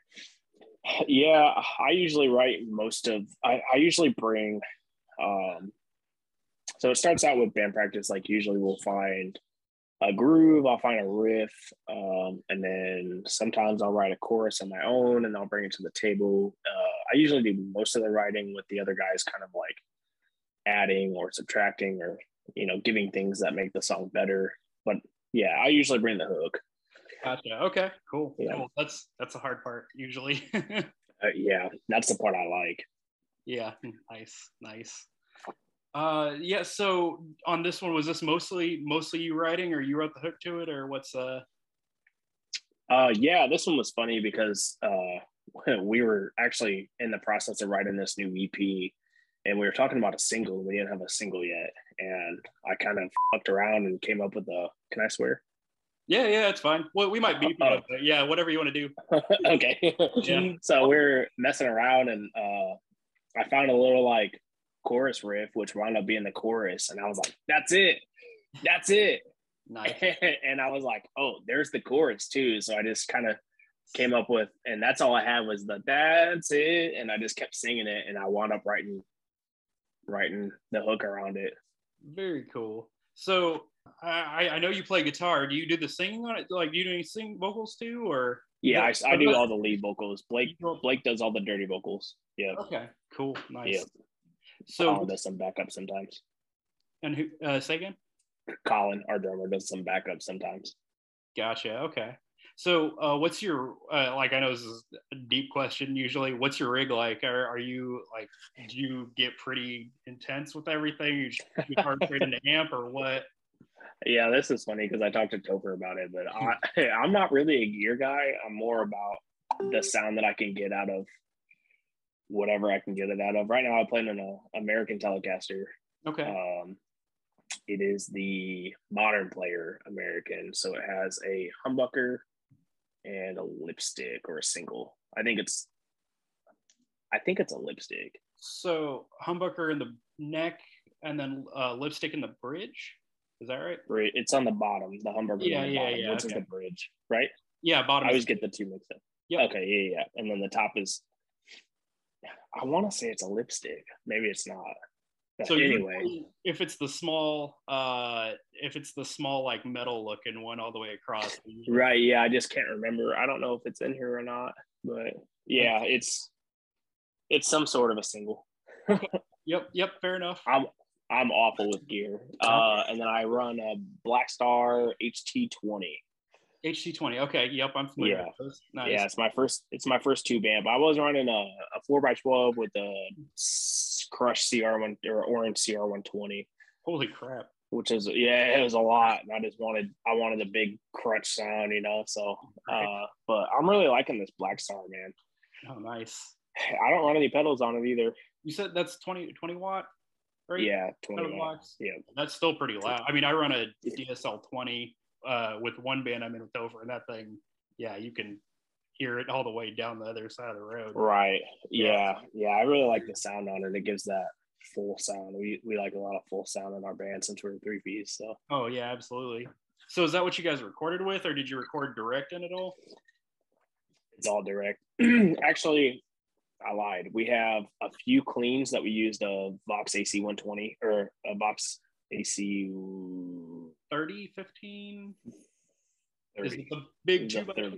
Yeah, I usually write most of. I, I usually bring. Um, so it starts out with band practice. Like usually we'll find a groove, I'll find a riff, um, and then sometimes I'll write a chorus on my own, and I'll bring it to the table. Uh, I usually do most of the writing with the other guys, kind of like adding or subtracting, or you know, giving things that make the song better. But yeah, I usually bring the hook. Gotcha. Okay. Cool. Yeah. Cool. That's that's the hard part usually. <laughs> Uh, yeah, that's the part I like. yeah. Nice. Nice. Uh, yeah. So on this one, was this mostly mostly you writing, or you wrote the hook to it, or what's uh? Uh, yeah, this one was funny because uh, <laughs> we were actually in the process of writing this new EP, and we were talking about a single. We didn't have a single yet, and I kind of fucked around and came up with a. Can I swear? Yeah. Yeah. It's fine. Well, we might be, Oh. but yeah. Whatever you want to do. <laughs> okay. <laughs> Yeah. So we're messing around, and uh, I found a little like chorus riff, which wound up being the chorus, and I was like, "That's it, that's it." Nice. <laughs> and I was like, "Oh, there's the chorus too." So I just kind of came up with, and that's all I had was the "That's it," and I just kept singing it, and I wound up writing, writing the hook around it. Very cool. So I I know you play guitar. Do you do the singing on it? Like, do you do any sing vocals too, or? Yeah, I, I do all the lead vocals. Blake Blake does all the dirty vocals. Yeah, Okay. Cool. Nice. Yeah. So Colin does some backup sometimes. and who? Uh, say again. Colin, our drummer, does some backup sometimes. Gotcha. Okay. So, uh, what's your uh, like? I know this is a deep question. Usually, what's your rig like? Are, are you like? Do you get pretty intense with everything? You just you hard straight into amp or what? Yeah, this is funny because I talked to Topher about it, but I, <laughs> I'm not really a gear guy. I'm more about the sound that I can get out of whatever I can get it out of. Right now, I'm playing an uh, American Telecaster. Okay. Um, it is the modern player American, so it has a humbucker and a lipstick or a single. I think it's, I think it's a lipstick. So humbucker in the neck and then uh, lipstick in the bridge. Is that right? Bri- It's on the bottom. The humbucker, Yeah, on the yeah, bottom, yeah, which is the bridge, right? Yeah, bottom. I always get the two mixed up. Yeah. Okay. Yeah. Yeah. And then the top is. I want to say it's a lipstick. Maybe it's not. But so anyway, if it's the small, uh, if it's the small like metal looking one all the way across. right? Yeah. I just can't remember. I don't know if it's in here or not, but yeah, it's it's some sort of a single. <laughs> Yep. Yep. Fair enough. I'm I'm awful with gear. Uh, and then I run a Blackstar HT20. HT20. Okay. Yep. I'm familiar Yeah. Nice. Yeah, it's my first. It's my first tube amp. I was running a, a four x twelve with a Crush CR one or Orange CR one twenty, Holy crap. which is yeah, it was a lot. And I just wanted I wanted a big crutch sound, you know. So, uh, but I'm really liking this Blackstar, man. Oh, nice. I don't run any pedals on it either. You said that's 20, 20 watt, right? Yeah, twenty watt. blocks. Yeah, That's still pretty loud. I mean, I run a DSL 20 uh, with one band I'm in with over, and that thing, yeah, you can hear it all the way down the other side of the road. right. Yeah, yeah. I really like the sound on it. It gives that full sound. We we like a lot of full sound in our band since we're in three piece. So Oh, yeah, absolutely. So is that what you guys recorded with, or did you record direct in it all? it's all direct. <clears throat> Actually, I lied. We have a few cleans that we used a Vox AC 120 or a Vox AC 30, 15? Is it the big two by 30.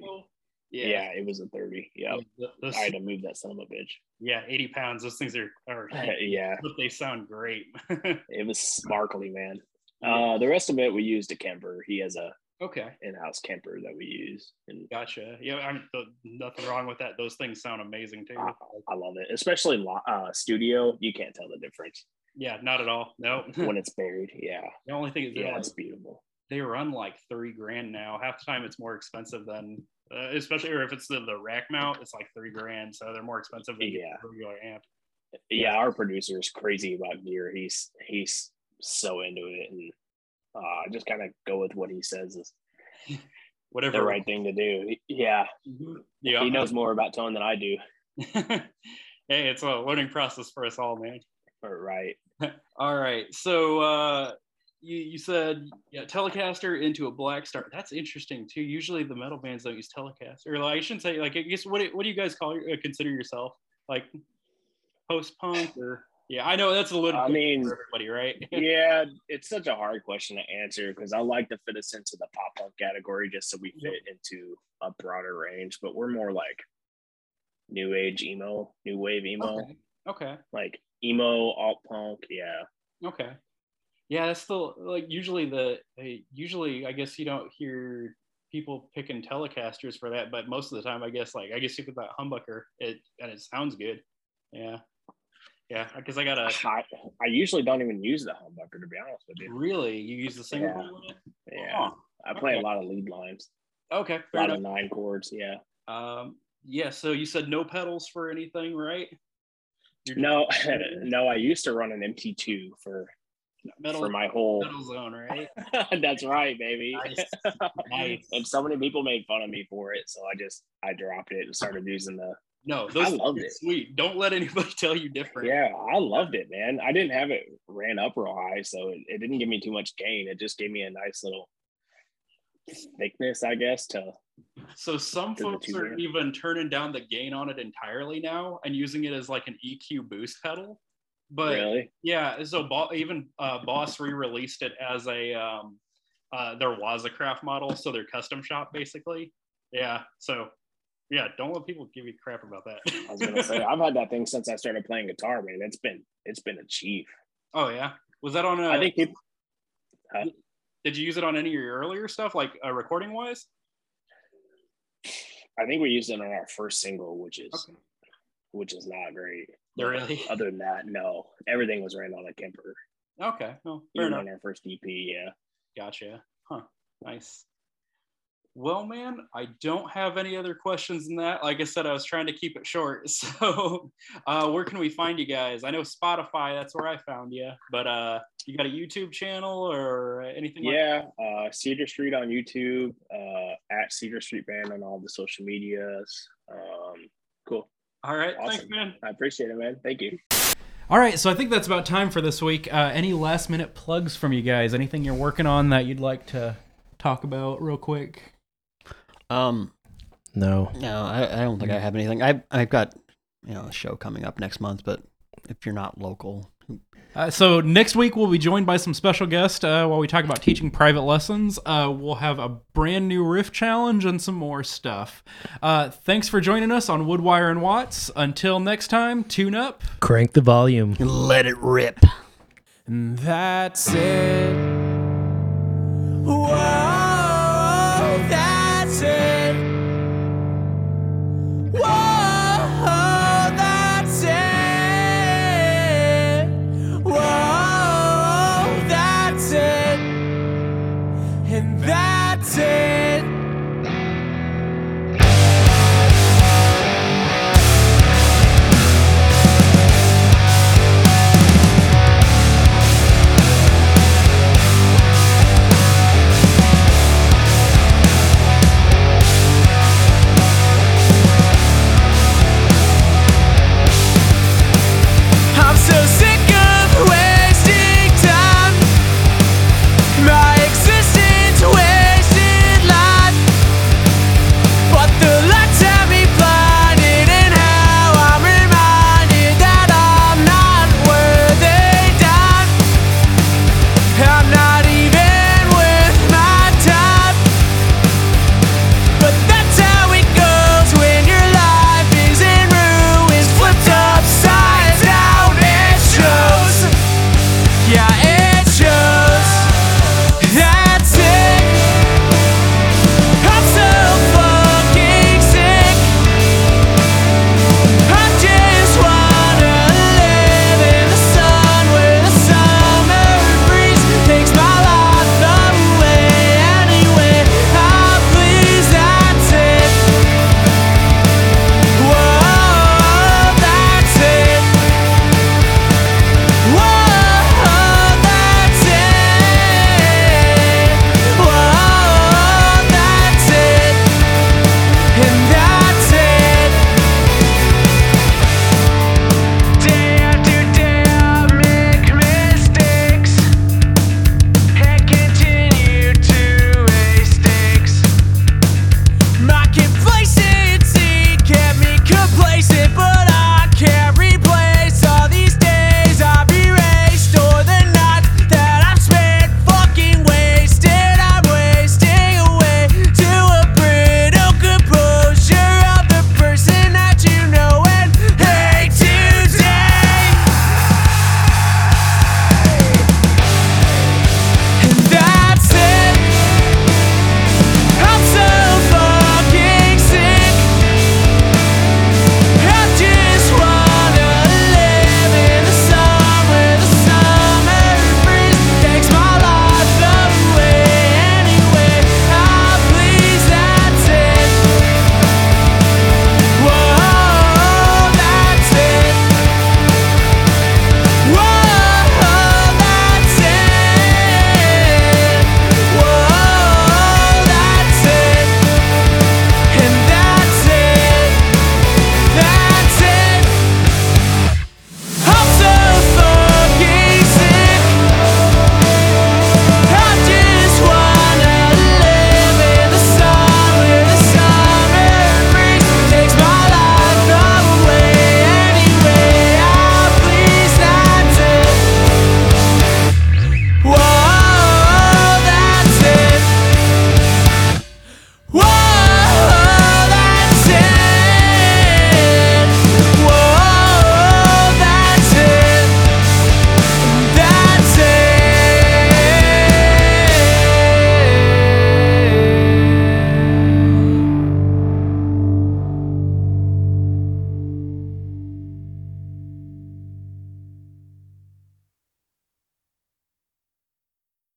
Four? Yeah. it was a 30. Yeah. The- I had to move that son of a bitch. yeah, 80 pounds. Those things are, are <laughs> yeah. but they sound great. <laughs> It was sparkly, man. Uh, the rest of it, we used a Kemper. He has a okay. in-house Kemper that we use. And Gotcha. Yeah, I'm the, nothing wrong with that. Those things sound amazing too. I, I love it. Especially lo- uh, studio. You can't tell the difference Yeah, not at all. No. <laughs> when it's buried. Yeah. the only thing is Yeah, like, it's beautiful. They run like three grand now. Half the time it's more expensive than, uh, especially or if it's the, the rack mount, it's like three grand. So they're more expensive than Yeah. regular amp. yeah, our producer is crazy about gear. He's he's so into it, and uh, I just kind of go with what he says is <laughs> Whatever. the right thing to do. Yeah, Mhm. Yeah. he knows more about tone than I do. <laughs> hey, it's a learning process for us all, man. Or right. <laughs> All right. So uh, you you said yeah, Telecaster into a Blackstar. That's interesting too. Usually the metal bands don't use Telecaster. Or like, I shouldn't say like I guess what do, what do you guys call uh, consider yourself like post punk or yeah? I know that's a little. I mean- for everybody, right? <laughs> yeah, it's such a hard question to answer because I like to fit us into the pop punk category just so we fit into a broader range. But we're more like new age emo, new wave emo, okay. Okay. like emo, alt punk. Yeah. Okay. Yeah, that's still like usually the usually I guess you don't hear people picking Telecasters for that, but most of the time I guess like I guess you put that humbucker it and it sounds good. Yeah. Yeah, because I got a I, I usually don't even use the humbucker to be honest with you. really you use the single Yeah. coil in it? Yeah. I play okay. a lot of lead lines, Okay, a fair lot enough. of nine chords. Yeah. Um, yeah, so you said no pedals for anything, right? You're No, <laughs> no, I used to run an MT2 for metal, for my whole. metal zone, right? <laughs> That's right, baby. Nice. Nice. <laughs> and so many people made fun of me for it, so I just I dropped it and started using the. No, those loved it. sweet. Don't let anybody <laughs> tell you different. Yeah, I loved it, man. I didn't have it ran up real high, so it, it didn't give me too much gain. It just gave me a nice little thickness, I guess. To So some To folks are even turning down the gain on it entirely now and using it as like an EQ boost pedal. But really, yeah, so Bo- even uh, Boss re-released it as a um, uh, their Waza Craft model, so their custom shop basically. Yeah, so yeah, don't let people give you crap about that. I was gonna say I've had that thing since I started playing guitar, man. It's been it's been a chief. oh yeah, was that on? A, I think people. did you use it on any of your earlier stuff, like uh, recording wise? I think we used it on our first single, which is Okay. which is not great. Really? Other than that, no. Everything was ran on a Kemper. Okay, no, fair Even enough. on our first EP, yeah. Gotcha. Huh. Nice. Well, man, I don't have any other questions than that. Like I said, I was trying to keep it short. <laughs> So, uh, where can we find you guys? I know Spotify, that's where I found you, but uh, you got a YouTube channel or anything like Yeah, uh, Cedar Street on YouTube, uh, at Cedar Street Band on all the social medias. Um, cool. All right. Thanks, man. I appreciate it, man. Thank you. All right. So, I think that's about time for this week. Uh, any last minute plugs from you guys? Anything you're working on that you'd like to talk about real quick? Um, No. no, I, I don't think I have anything. I I've got you know a show coming up next month, but if you're not local, Uh, so next week we'll be joined by some special guests uh, while we talk about teaching private lessons. Uh, we'll have a brand new riff challenge and some more stuff. Uh, thanks for joining us on Wood Wire and Watts. Until next time, tune up. Crank the volume. And let it rip. And that's it. Why